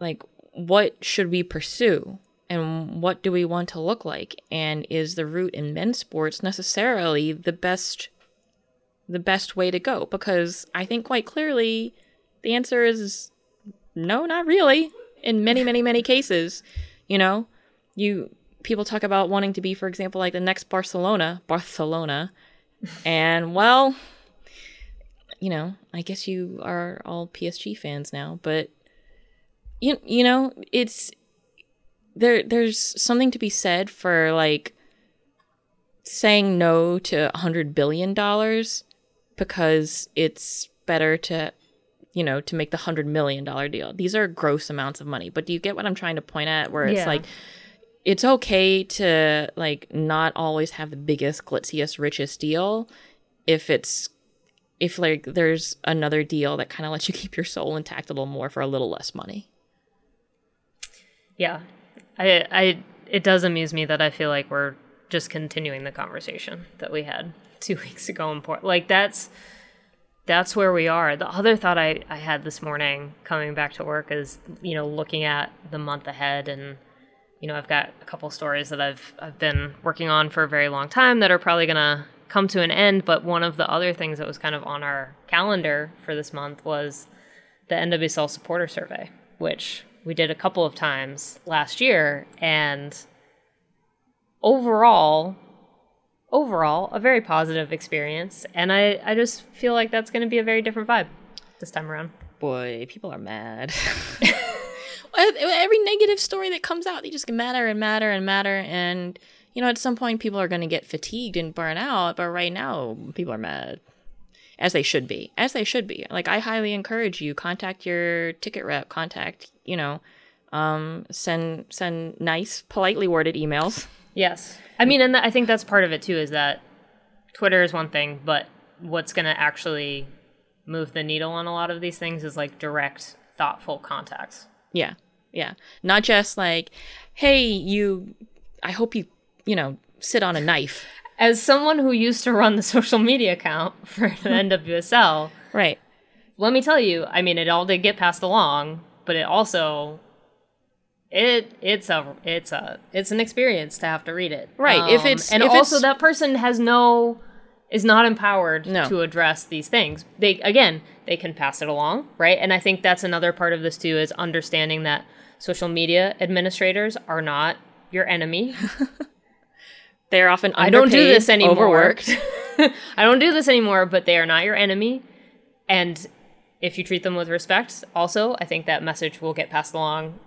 B: Like, what should we pursue, and what do we want to look like? And is the route in men's sports necessarily the best, the best way to go? Because I think quite clearly, the answer is no, not really. In many, many, many cases, you know, you people talk about wanting to be, for example, like the next Barcelona, Barcelona, and well, you know, I guess you are all PSG fans now, but you you know, it's there. There's something to be said for like saying no to a hundred billion dollars because it's better to you know to make the hundred million dollar deal these are gross amounts of money but do you get what i'm trying to point at where it's
A: Yeah.
B: like it's okay to like not always have the biggest glitziest richest deal if it's if like there's another deal that kind of lets you keep your soul intact a little more for a little less money
A: Yeah. I I it does amuse me that I feel like we're just continuing the conversation that we had two weeks ago in like that's that's where we are. The other thought I, I had this morning coming back to work is, you know, looking at the month ahead and you know, I've got a couple stories that I've I've been working on for a very long time that are probably gonna come to an end. But one of the other things that was kind of on our calendar for this month was the NWSL supporter survey, which we did a couple of times last year, and overall, overall, a very positive experience. And I, I just feel like that's going to be a very different vibe this time around.
B: boy people are mad every negative story that comes out they just get madder and madder and madder and you know at some point people are going to get fatigued and burn out but right now people are mad as they should be as they should be like i highly encourage you contact your ticket rep contact you know um send send nice politely worded emails
A: Yes. I mean, and th- I think that's part of it too is that Twitter is one thing, but what's going to actually move the needle on a lot of these things is like direct, thoughtful contacts.
B: Yeah. Yeah. Not just like, hey, you, I hope you, you know, sit on a knife.
A: As someone who used to run the social media account for the NWSL,
B: Right.
A: let me tell you, I mean, it all did get passed along, but it also it it's a it's a it's an experience to have to read it. Um,
B: Right, if it's-
A: and
B: if
A: also
B: it's-
A: that person has no is not empowered
B: No.
A: to address these things. They again, they can pass it along, right? And I think that's another part of this too is understanding that social media administrators are not your enemy.
B: They're often
A: I don't do this anymore.
B: Overworked.
A: I don't do this anymore, but they are not your enemy. And if you treat them with respect, also, I think that message will get passed along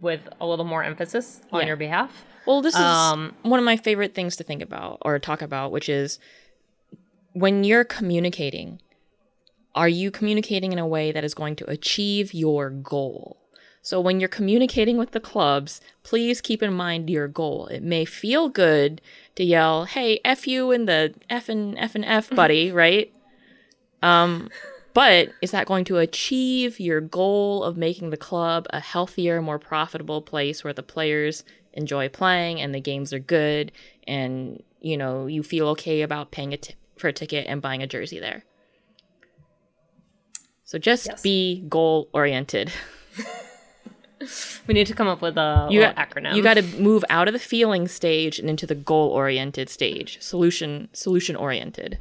A: with a little more emphasis on
B: Yeah.
A: your behalf.
B: Well, this is
A: Um,
B: one of my favorite things to think about or talk about, which is when you're communicating, are you communicating in a way that is going to achieve your goal? So when you're communicating with the clubs, please keep in mind your goal. It may feel good to yell, "Hey, f you and the f and f and f, buddy," right? Um, but is that going to achieve your goal of making the club a healthier, more profitable place where the players enjoy playing and the games are good and you know you feel okay about paying a t- for a ticket and buying a jersey there? So just
A: Yes.
B: be goal oriented.
A: We need to come up with a
B: You got
A: acronym.
B: You got to move out of the feeling stage and into the goal oriented stage. Solution solution oriented.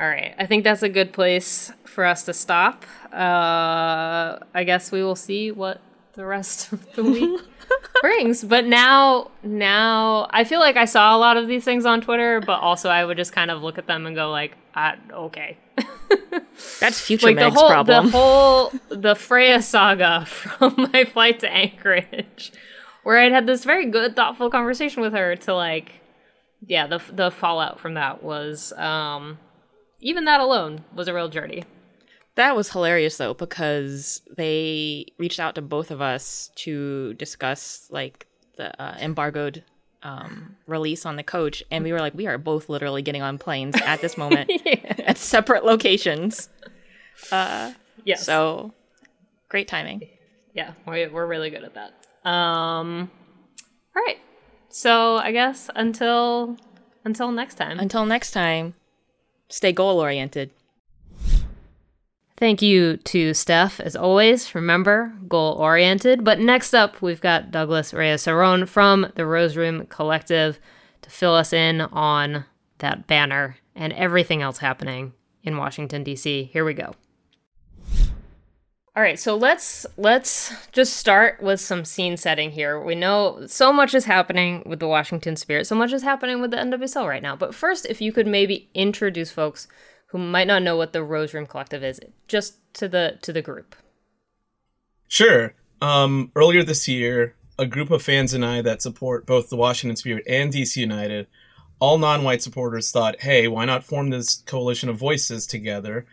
A: All right. I think that's a good place for us to stop. Uh, I guess we will see what the rest of the week brings. But now, now I feel like I saw a lot of these things on Twitter, but also I would just kind of look at them and go like, ah, okay.
B: That's future
A: like the whole
B: problem.
A: the whole the Freya saga from my flight to Anchorage, where I'd had this very good, thoughtful conversation with her. To like, yeah, the the fallout from that was um, even that alone was a real journey.
B: That was hilarious though because they reached out to both of us to discuss like the uh, embargoed um, release on the coach, and we were like, we are both literally getting on planes at this moment at separate locations.
A: Yes.
B: So great timing.
A: yeah, we're, we're really good at that. Um, all right. So I guess until until next time.
B: Until next time, stay goal oriented.
A: Thank you to Steph, as always. Remember, goal oriented. But next up, we've got Douglas Reyes Saron from the Rose Room Collective to fill us in on that banner and everything else happening in Washington, D.C. Here we go. All right, so let's let's just start with some scene setting here. We know so much is happening with the Washington Spirit, so much is happening with the NWSL right now. But first, if you could maybe introduce folks who might not know what the Rose Room Collective is, just to the to the group.
E: Sure. Um, earlier this year, a group of fans and I that support both the Washington Spirit and DC United, all non-white supporters thought, "Hey, why not form this coalition of voices together?"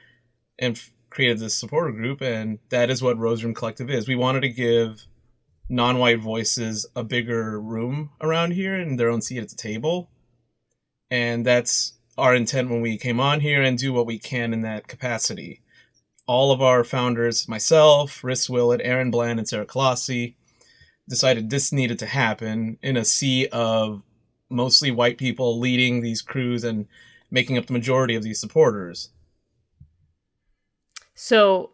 E: and created this supporter group, and that is what Rose Room Collective is. We wanted to give non-white voices a bigger room around here and their own seat at the table, and that's our intent when we came on here and do what we can in that capacity. All of our founders, myself, Riss Willett, Aaron Bland, and Sarah Colossi, decided this needed to happen in a sea of mostly white people leading these crews and making up the majority of these supporters.
A: So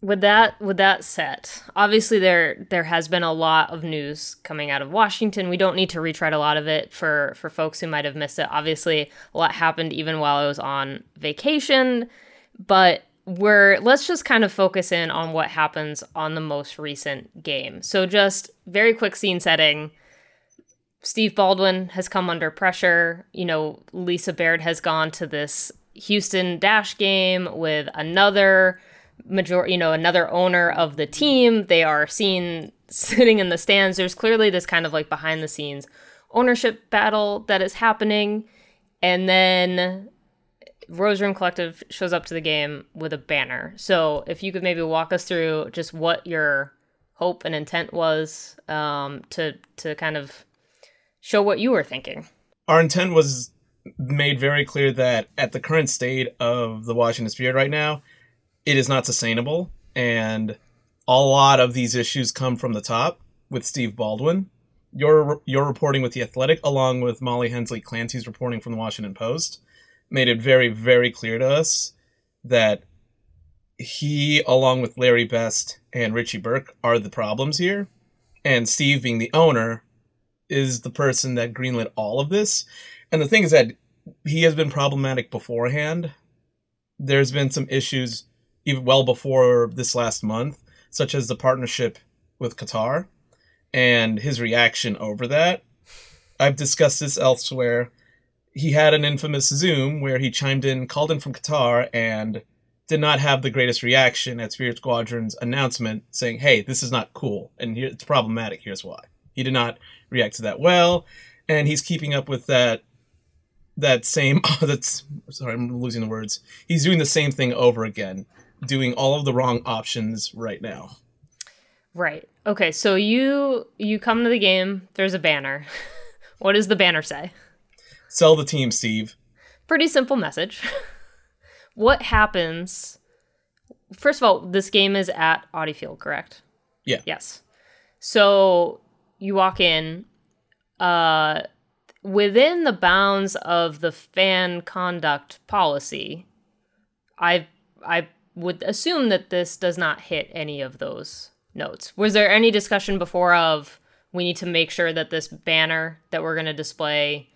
A: with that with that set, obviously there there has been a lot of news coming out of Washington. We don't need to retread a lot of it for for folks who might have missed it. Obviously, a lot happened even while I was on vacation, but we're let's just kind of focus in on what happens on the most recent game. So just very quick scene setting. Steve Baldwin has come under pressure. You know, Lisa Baird has gone to this Houston Dash game with another major, you know, another owner of the team. They are seen sitting in the stands. There's clearly this kind of like behind the scenes ownership battle that is happening. And then Rose Room Collective shows up to the game with a banner. So if you could maybe walk us through just what your hope and intent was um, to to kind of show what you were thinking.
E: Our intent was made very clear that at the current state of the Washington Spirit right now, it is not sustainable. And a lot of these issues come from the top with Steve Baldwin. Your your reporting with the Athletic, along with Molly Hensley Clancy's reporting from the Washington Post, made it very very clear to us that he, along with Larry Best and Richie Burke, are the problems here, and Steve, being the owner, is the person that greenlit all of this. And the thing is that he has been problematic beforehand. There's been some issues even well before this last month, such as the partnership with Qatar and his reaction over that. I've discussed this elsewhere. He had an infamous Zoom where he chimed in, called in from Qatar, and did not have the greatest reaction at Spirit Squadron's announcement saying, hey, this is not cool, and it's problematic, here's why. He did not react to that well, and he's keeping up with that that same that's sorry i'm losing the words. He's doing the same thing over again doing all of the wrong options right now.
A: Right. Okay so you you come to the game there's a banner. What does the banner say?
E: Sell the team steve.
A: Pretty simple message. What happens first of all this game is at audi field correct?
E: Yeah.
A: Yes. So you walk in uh within the bounds of the fan conduct policy, I I would assume that this does not hit any of those notes. Was there any discussion before of we need to make sure that this banner that we're going to display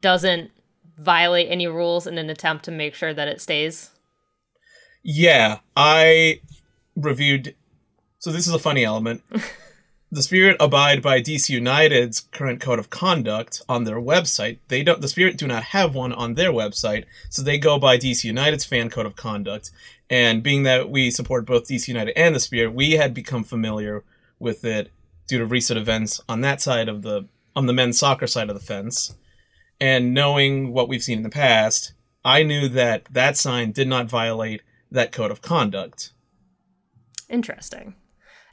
A: doesn't violate any rules in an attempt to make sure that it stays?
E: Yeah, I reviewed so this is a funny element. the Spirit abide by DC United's current code of conduct on their website. They don't. The Spirit do not have one on their website, so they go by DC United's fan code of conduct. And being that we support both DC United and the Spirit, we had become familiar with it due to recent events on that side of the on the men's soccer side of the fence. And knowing what we've seen in the past, I knew that that sign did not violate that code of conduct.
A: Interesting.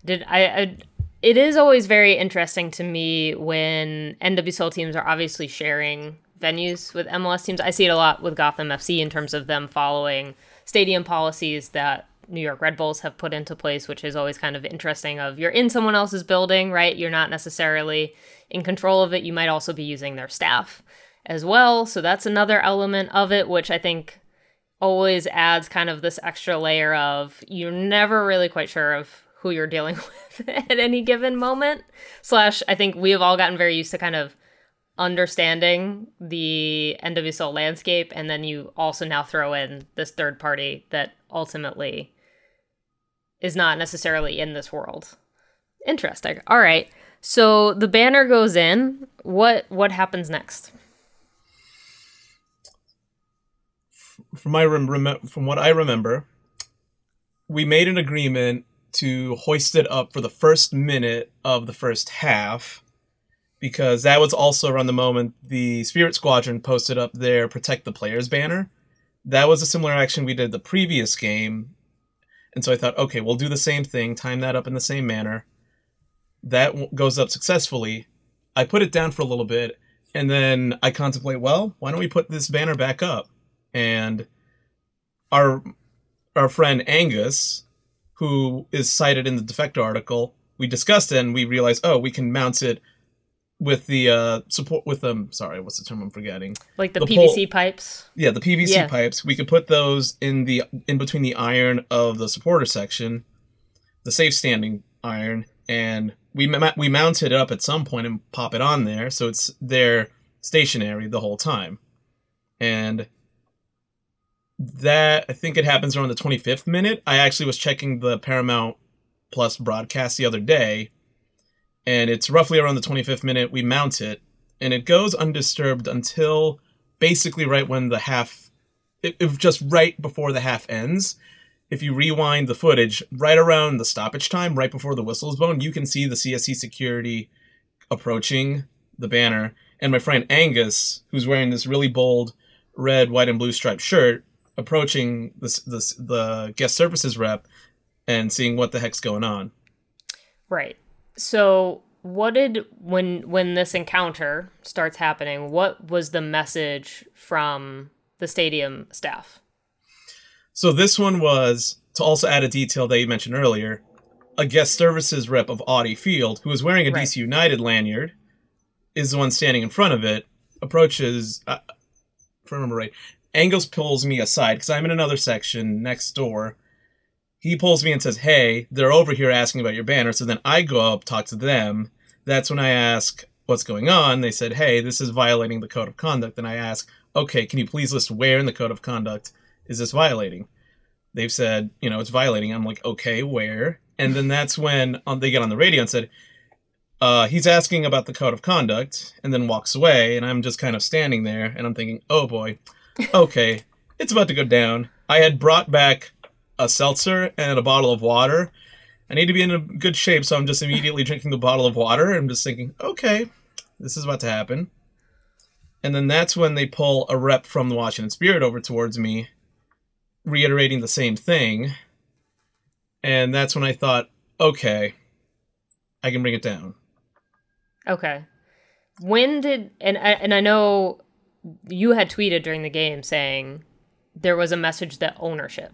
A: Did I, I it is always very interesting to me when NWSL teams are obviously sharing venues with MLS teams. I see it a lot with Gotham FC in terms of them following stadium policies that New York Red Bulls have put into place, which is always kind of interesting. Of you're in someone else's building, right? You're not necessarily in control of it. You might also be using their staff as well. So that's another element of it, which I think always adds kind of this extra layer of you're never really quite sure of who you're dealing with at any given moment. Slash, I think we have all gotten very used to kind of understanding the NWSL landscape, and then you also now throw in this third party that ultimately is not necessarily in this world. Interesting. All right. So the banner goes in. What what happens next?
E: From my rem- from what I remember, we made an agreement to hoist it up for the first minute of the first half because that was also around the moment the Spirit Squadron posted up their Protect the Players banner. That was a similar action we did the previous game. And so I thought, okay, we'll do the same thing, time that up in the same manner. That goes up successfully. I put it down for a little bit, and then I contemplate, well, why don't we put this banner back up? And our our friend Angus, who is cited in the Defector article, we discussed it and we realized, oh, we can mount it with the uh support with them sorry what's the term i'm forgetting
A: Like the,
E: The
A: PVC
E: pole-
A: pipes?
E: yeah the pvc
A: Yeah.
E: pipes we could put those in the in between the iron of the supporter section the safe standing iron and we we mounted it up at some point and pop it on there so it's there stationary the whole time and that i think it happens around the 25th minute. I actually was checking the paramount plus broadcast the other day and it's roughly around the 25th minute. We mount it and it goes undisturbed until basically right when the half it, it just right before the half ends. If you rewind the footage right around the stoppage time right before the whistle is blown you can see the csc security approaching the banner. And my friend angus who's wearing this really bold red white and blue striped shirt approaching this, this the guest services rep and seeing what the heck's going on
A: Right. So what did when when this encounter starts happening, what was the message from the stadium staff?
E: So this one was to also add a detail that you mentioned earlier. A guest services rep of Audi Field, who is wearing a
A: Right.
E: DC United lanyard, is the one standing in front of it. Approaches, uh, if I remember right, Angus pulls me aside because I'm in another section next door. He pulls me and says, "Hey, they're over here asking about your banner." So then I go up, talk to them. That's when I ask, "What's going on?" They said, "Hey, this is violating the code of conduct." And I ask, "Okay, can you please list where in the code of conduct is this violating?" they've said, you know, it's violating. I'm like, okay, where? And then that's when um, they get on the radio and said, uh, he's asking about the code of conduct, and then walks away. And I'm just kind of standing there, and I'm thinking, oh boy, okay, it's about to go down. I had brought back a seltzer and a bottle of water. I need to be in a good shape, so I'm just immediately drinking the bottle of water. I'm just thinking, okay, this is about to happen. And then that's when they pull a rep from the Washington Spirit over towards me, reiterating the same thing. And that's when I thought, okay, I can bring it down.
A: Okay. When did and I- and I know you had tweeted during the game saying there was a message that ownership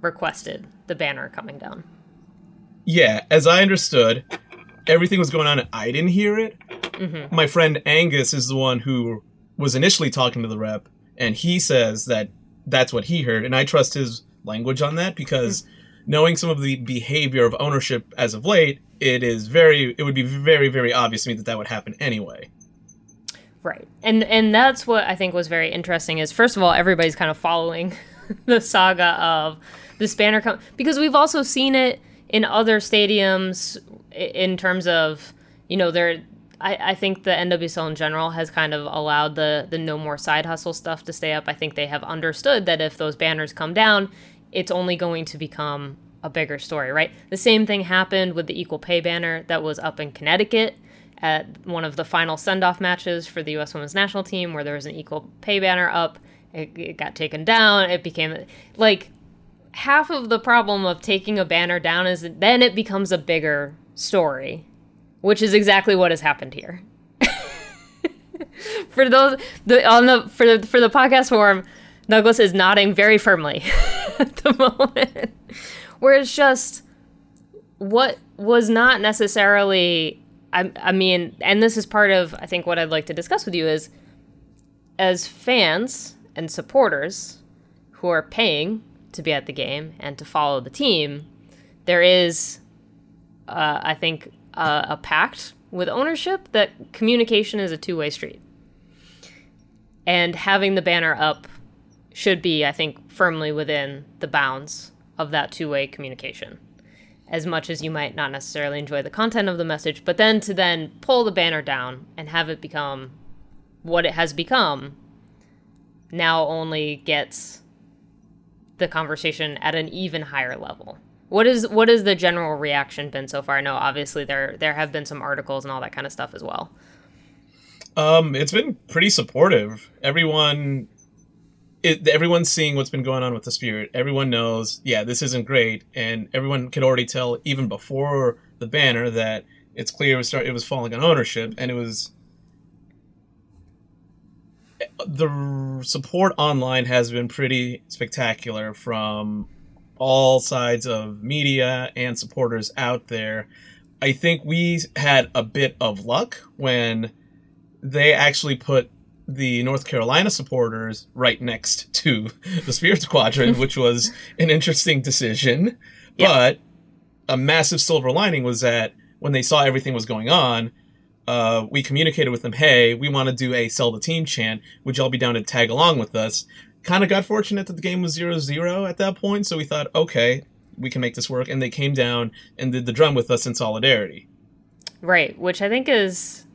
A: requested the banner coming down.
E: Yeah, as I understood, everything was going on and I didn't hear it.
A: Mhm.
E: My friend Angus is the one who was initially talking to the rep, and he says that that's what he heard, and I trust his language on that because knowing some of the behavior of ownership as of late, it is very, it would be very, very obvious to me that that would happen anyway.
A: Right. And and that's what I think was very interesting is first of all everybody's kind of following the saga of this banner come because we've also seen it in other stadiums in terms of you know there I, I think the NWSL in general has kind of allowed the the no more side hustle stuff to stay up. I think they have understood that if those banners come down, it's only going to become a bigger story, right? The same thing happened with the equal pay banner that was up in Connecticut at one of the final send off matches for the U.S. women's national team where there was an equal pay banner up. It, it got taken down. It became like half of the problem of taking a banner down is then it becomes a bigger story, which is exactly what has happened here. for those the on the for the for the podcast forum, Douglas is nodding very firmly. at the moment. Where it's just what was not necessarily I, I mean, and this is part of I think what I'd like to discuss with you is as fans and supporters who are paying to be at the game and to follow the team, there is, uh, I think, uh, a pact with ownership that communication is a two way street. And having the banner up should be, I think, firmly within the bounds of that two way communication. As much as you might not necessarily enjoy the content of the message, but then to then pull the banner down and have it become what it has become now only gets the conversation at an even higher level. What is what has the general reaction been so far? I know obviously there there have been some articles and all that kind of stuff as well.
E: Um, it's been pretty supportive. Everyone, it, everyone's seeing what's been going on with the spirit. Everyone knows, yeah, this isn't great, and everyone could already tell even before the banner that it's clear it was start, it was falling on ownership, and it was the support online has been pretty spectacular from all sides of media and supporters out there. I think we had a bit of luck when they actually put the North Carolina supporters right next to the Spirit Squadron, which was an interesting decision. Yep. But a massive silver lining was that when they saw everything was going on, uh, we communicated with them, hey, we want to do a sell the team chant. Would y'all be down to tag along with us? Kind of got fortunate that the game was 0 0 at that point, so we thought, okay, we can make this work. And they came down and did the drum with us in solidarity.
A: Right, which I think is.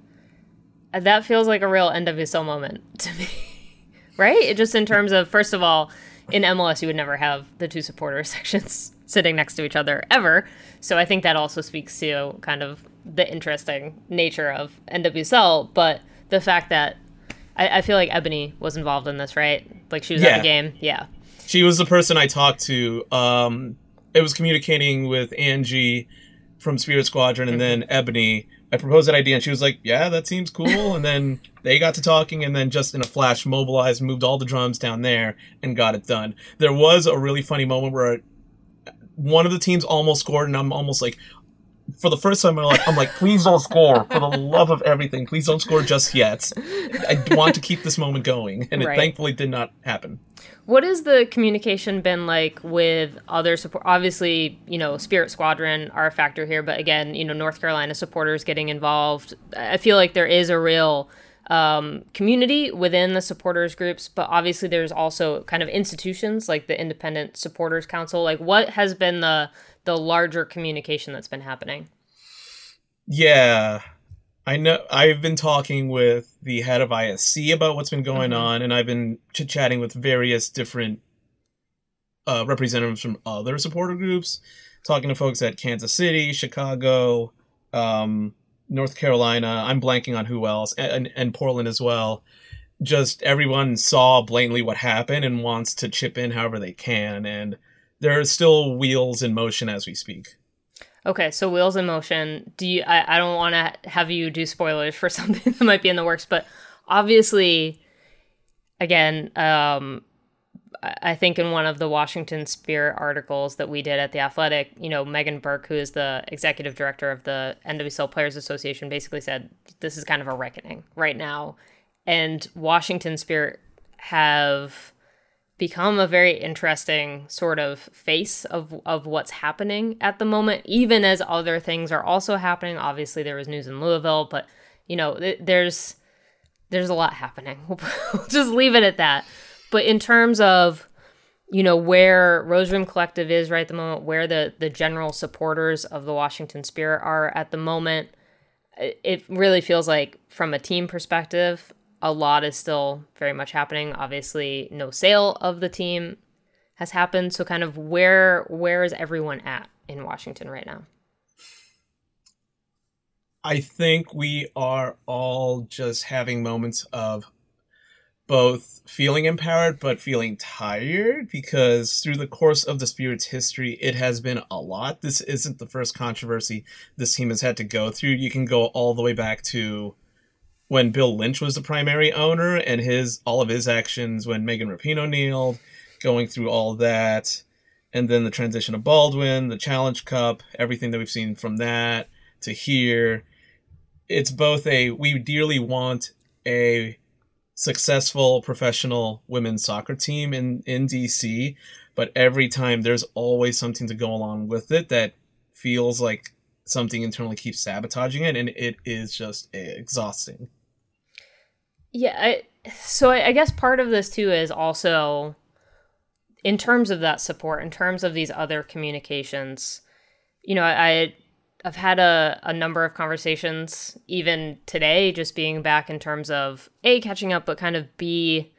A: That feels like a real NWSL moment to me. right? It just in terms of, first of all, in MLS, you would never have the two supporter sections sitting next to each other ever. So I think that also speaks to kind of the interesting nature of NWSL, but the fact that I, I feel like Ebony was involved in this, right? Like she was yeah. at the game. Yeah.
E: She was the person I talked to. Um, it was communicating with Angie from Spirit Squadron and mm-hmm. then Ebony. I proposed that idea and she was like, Yeah, that seems cool. and then they got to talking and then just in a flash mobilized, moved all the drums down there and got it done. There was a really funny moment where one of the teams almost scored and I'm almost like, for the first time in my life, I'm like, please don't score. For the love of everything, please don't score just yet. I want to keep this moment going, and right. it thankfully did not happen.
A: What has the communication been like with other support? Obviously, you know, Spirit Squadron are a factor here, but again, you know, North Carolina supporters getting involved. I feel like there is a real um, community within the supporters groups, but obviously there's also kind of institutions like the Independent Supporters Council. Like, what has been the the larger communication that's been happening.
E: Yeah. I know I've been talking with the head of ISC about what's been going mm-hmm. on, and I've been chit chatting with various different uh, representatives from other supporter groups, talking to folks at Kansas City, Chicago, um, North Carolina. I'm blanking on who else, and, and Portland as well. Just everyone saw blatantly what happened and wants to chip in however they can, and there are still wheels in motion as we speak.
A: Okay, so wheels in motion. Do you? I, I don't want to have you do spoilers for something that might be in the works, but obviously, again, um, I think in one of the Washington Spirit articles that we did at the Athletic, you know, Meghann Burke, who is the executive director of the NWSL Players Association, basically said this is kind of a reckoning right now, and Washington Spirit have become a very interesting sort of face of of what's happening at the moment even as other things are also happening. Obviously there was news in Louisville but you know th- there's there's a lot happening. We'll just leave it at that. But in terms of you know where Rose Room Collective is right at the moment where the the general supporters of the Washington Spirit are at the moment it really feels like from a team perspective a lot is still very much happening. Obviously, no sale of the team has happened. So kind of where where is everyone at in Washington right now?
E: I think we are all just having moments of both feeling empowered but feeling tired because through the course of the Spirit's history, it has been a lot. This isn't the first controversy this team has had to go through. You can go all the way back to when Bill Lynch was the primary owner and his all of his actions when Megan Rapinoe kneeled, going through all that. and then the transition of Baldwin, the Challenge Cup, everything that we've seen from that to here. It's both a we dearly want a successful professional women's soccer team in in DC, but every time there's always something to go along with it that feels like something internally keeps sabotaging it and it is just exhausting.
A: Yeah, I, so I, I guess part of this too is also in terms of that support, in terms of these other communications, you know, I I've had a, a number of conversations even today, just being back in terms of A, catching up, but kind of B,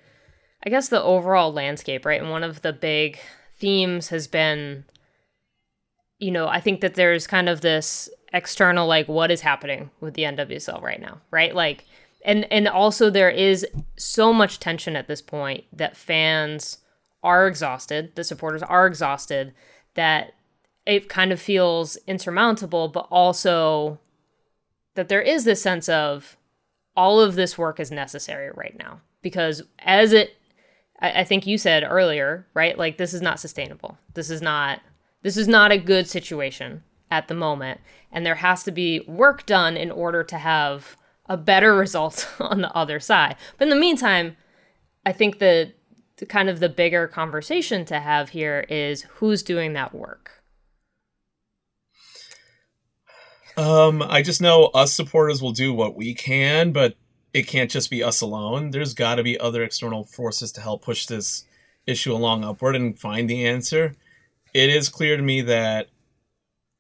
A: I guess the overall landscape, right? And one of the big themes has been, you know, I think that there's kind of this external, like, what is happening with the NWSL right now, right? Like, and and also there is so much tension at this point that fans are exhausted, the supporters are exhausted, that it kind of feels insurmountable, but also that there is this sense of all of this work is necessary right now. Because as it, I, think you said earlier, right? Like this is not sustainable. This is not, this is not a good situation at the moment. And there has to be work done in order to have a better result on the other side. But in the meantime, I think that the kind of the bigger conversation to have here is who's doing that work.
E: Um, I just know us supporters will do what we can, but it can't just be us alone. There's got to be other external forces to help push this issue along upward and find the answer. It is clear to me that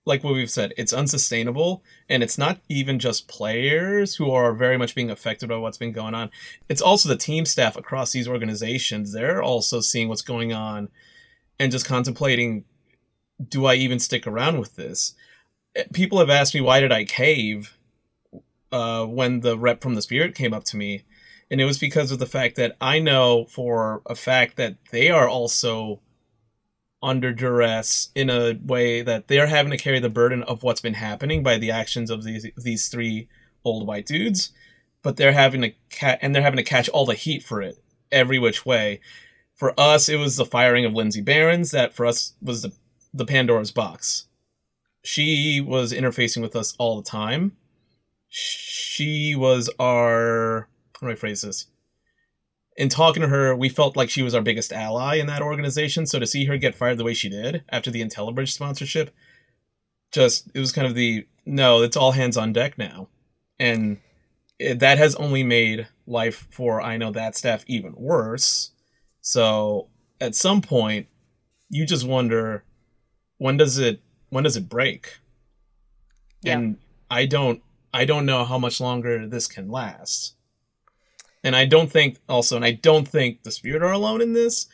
E: like what we've said, it's unsustainable. And it's not even just players who are very much being affected by what's been going on. It's also the team staff across these organizations. They're also seeing what's going on and just contemplating do I even stick around with this? Eh, people have asked me, why did I cave uh, when the rep from the Spirit came up to me? And it was because of the fact that I know for a fact that they are also under duress in a way that they're having to carry the burden of what's been happening by the actions of these these three old white dudes, but they're having to ca- and they're having to catch all the heat for it every which way. For us, it was the firing of Lindsay Barenz that for us was the the Pandora's box. She was interfacing with us all the time. She was our how do I phrase this? In talking to her, we felt like she was our biggest ally in that organization. So to see her get fired the way she did after the IntelliBridge sponsorship, just it was kind of the no, it's all hands on deck now, and it, that has only made life for I know that staff even worse. So at some point, you just wonder when does it when does it break? Yeah. And I don't I don't know how much longer this can last. And I don't think also, and I don't think the Spirit are alone in this.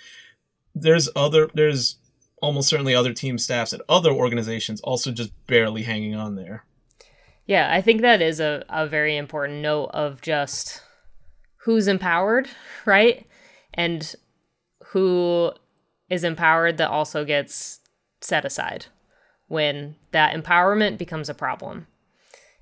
E: There's other, there's almost certainly other team staffs at other organizations also just barely hanging on there.
A: Yeah, I think that is a, a very important note of just who's empowered, right? And who is empowered that also gets set aside when that empowerment becomes a problem.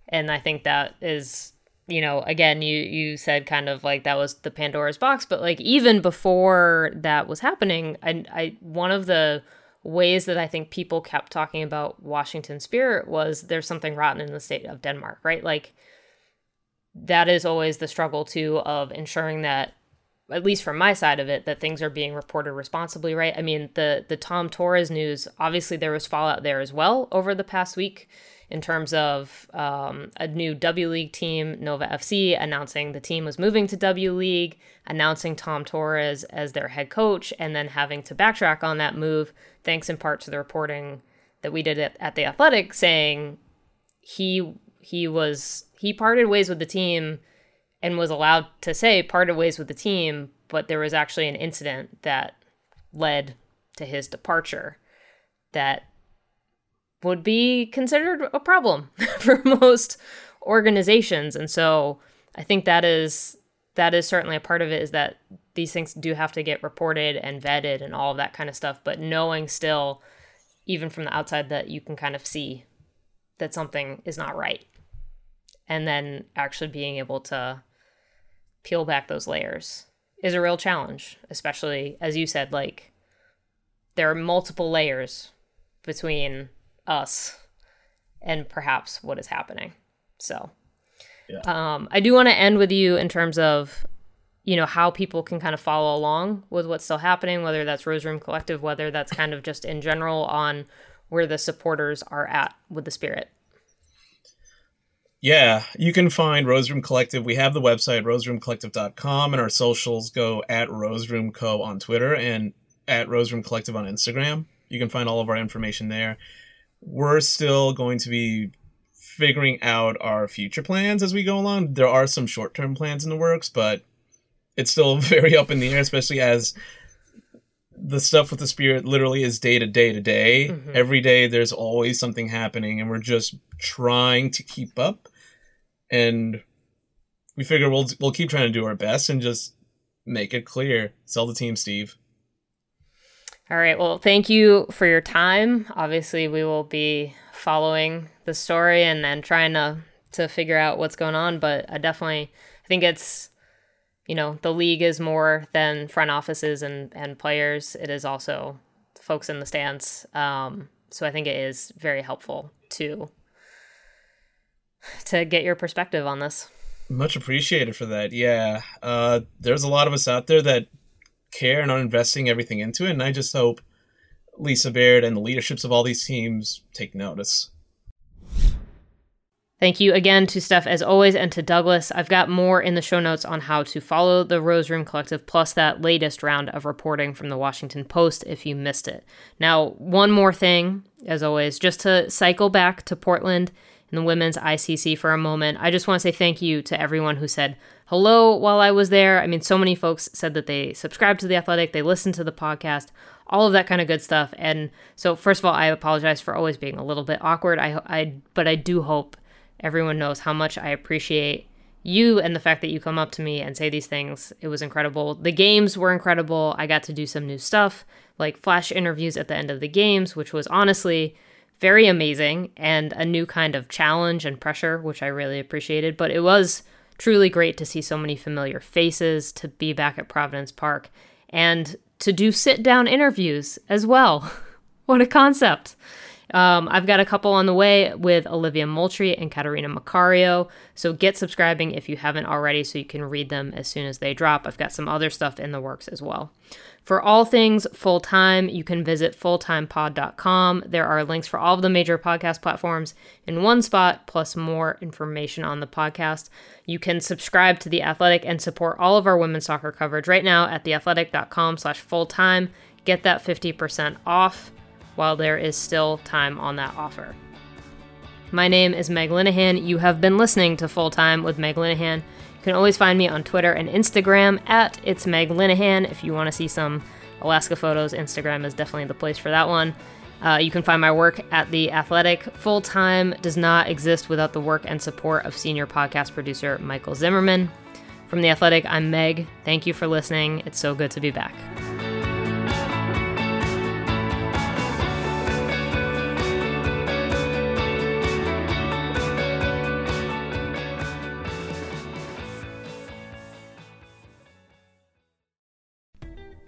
A: And I think that is you know, again, you you said kind of like that was the Pandora's box, but like even before that was happening, I, I one of the ways that I think people kept talking about Washington Spirit was there's something rotten in the state of Denmark, right? Like that is always the struggle too of ensuring that at least from my side of it that things are being reported responsibly right i mean the the tom torres news obviously there was fallout there as well over the past week in terms of um, a new W League team, Nova FC, announcing the team was moving to W League, announcing Tom Torres as their head coach, and then having to backtrack on that move, thanks in part to the reporting that we did at, at the Athletic, saying he he was he parted ways with the team and was allowed to say parted ways with the team, but there was actually an incident that led to his departure that would be considered a problem for most organizations. And so I think that is that is certainly a part of it is that these things do have to get reported and vetted and all of that kind of stuff, but knowing still even from the outside that you can kind of see that something is not right. And then actually being able to peel back those layers is a real challenge, especially as you said like there are multiple layers between us and perhaps what is happening. So,
E: Yeah.
A: um, I do want to end with you in terms of, you know, how people can kind of follow along with what's still happening, whether that's Rose Room Collective, whether that's kind of just in general on where the supporters are at with the spirit.
E: Yeah, you can find Rose Room Collective. We have the website, roseroomcollective.com, and our socials go at Rose Room Co. on Twitter and at Rose Room Collective on Instagram. You can find all of our information there. We're still going to be figuring out our future plans as we go along. There are some short term plans in the works, but it's still very up in the air, especially as the stuff with the spirit literally is day to day to day. Mm-hmm. Every day there's always something happening, and we're just trying to keep up. And we figure we'll we'll keep trying to do our best and just make it clear. Sell the team, Steve.
A: All right. Well, thank you for your time. Obviously, we will be following the story and then trying to to figure out what's going on. But I definitely I think it's you know the league is more than front offices and and players. It is also folks in the stands. Um, so I think it is very helpful to to get your perspective on this.
E: Much appreciated for that. Yeah. Uh, there's a lot of us out there that care and are investing everything into it, and I just hope Lisa Baird and the leaderships of all these teams take notice.
A: Thank you again to Steph as always and to Douglas. I've got more in the show notes on how to follow the Rose Room Collective plus that latest round of reporting from the Washington Post if you missed it. Now, one more thing, as always, just to cycle back to Portland and the women's ICC for a moment. I just want to say thank you to everyone who said hello while I was there. I mean, so many folks said that they subscribed to The Athletic, they listened to the podcast, all of that kind of good stuff. And so, first of all, I apologize for always being a little bit awkward. I, I but I do hope everyone knows how much I appreciate you and the fact that you come up to me and say these things. It was incredible. The games were incredible. I got to do some new stuff, like flash interviews at the end of the games, which was honestly very amazing and a new kind of challenge and pressure, which I really appreciated. But it was truly great to see so many familiar faces, to be back at Providence Park, and to do sit down interviews as well. what a concept! Um, I've got a couple on the way with Olivia Moultrie and Catarina Macario. So get subscribing if you haven't already so you can read them as soon as they drop. I've got some other stuff in the works as well. For all things full time, you can visit fulltimepod.com. There are links for all of the major podcast platforms in one spot, plus more information on the podcast. You can subscribe to The Athletic and support all of our women's soccer coverage right now at theathletic.com slash full time. Get that 50% off while there is still time on that offer. My name is Meg Linehan. You have been listening to Full Time with Meg Linehan. You can always find me on Twitter and Instagram at It's Meg Linehan. If you want to see some Alaska photos, Instagram is definitely the place for that one. Uh, you can find my work at The Athletic. Full Time does not exist without the work and support of senior podcast producer Michael Zimmerman. From The Athletic, I'm Meg. Thank you for listening. It's so good to be back.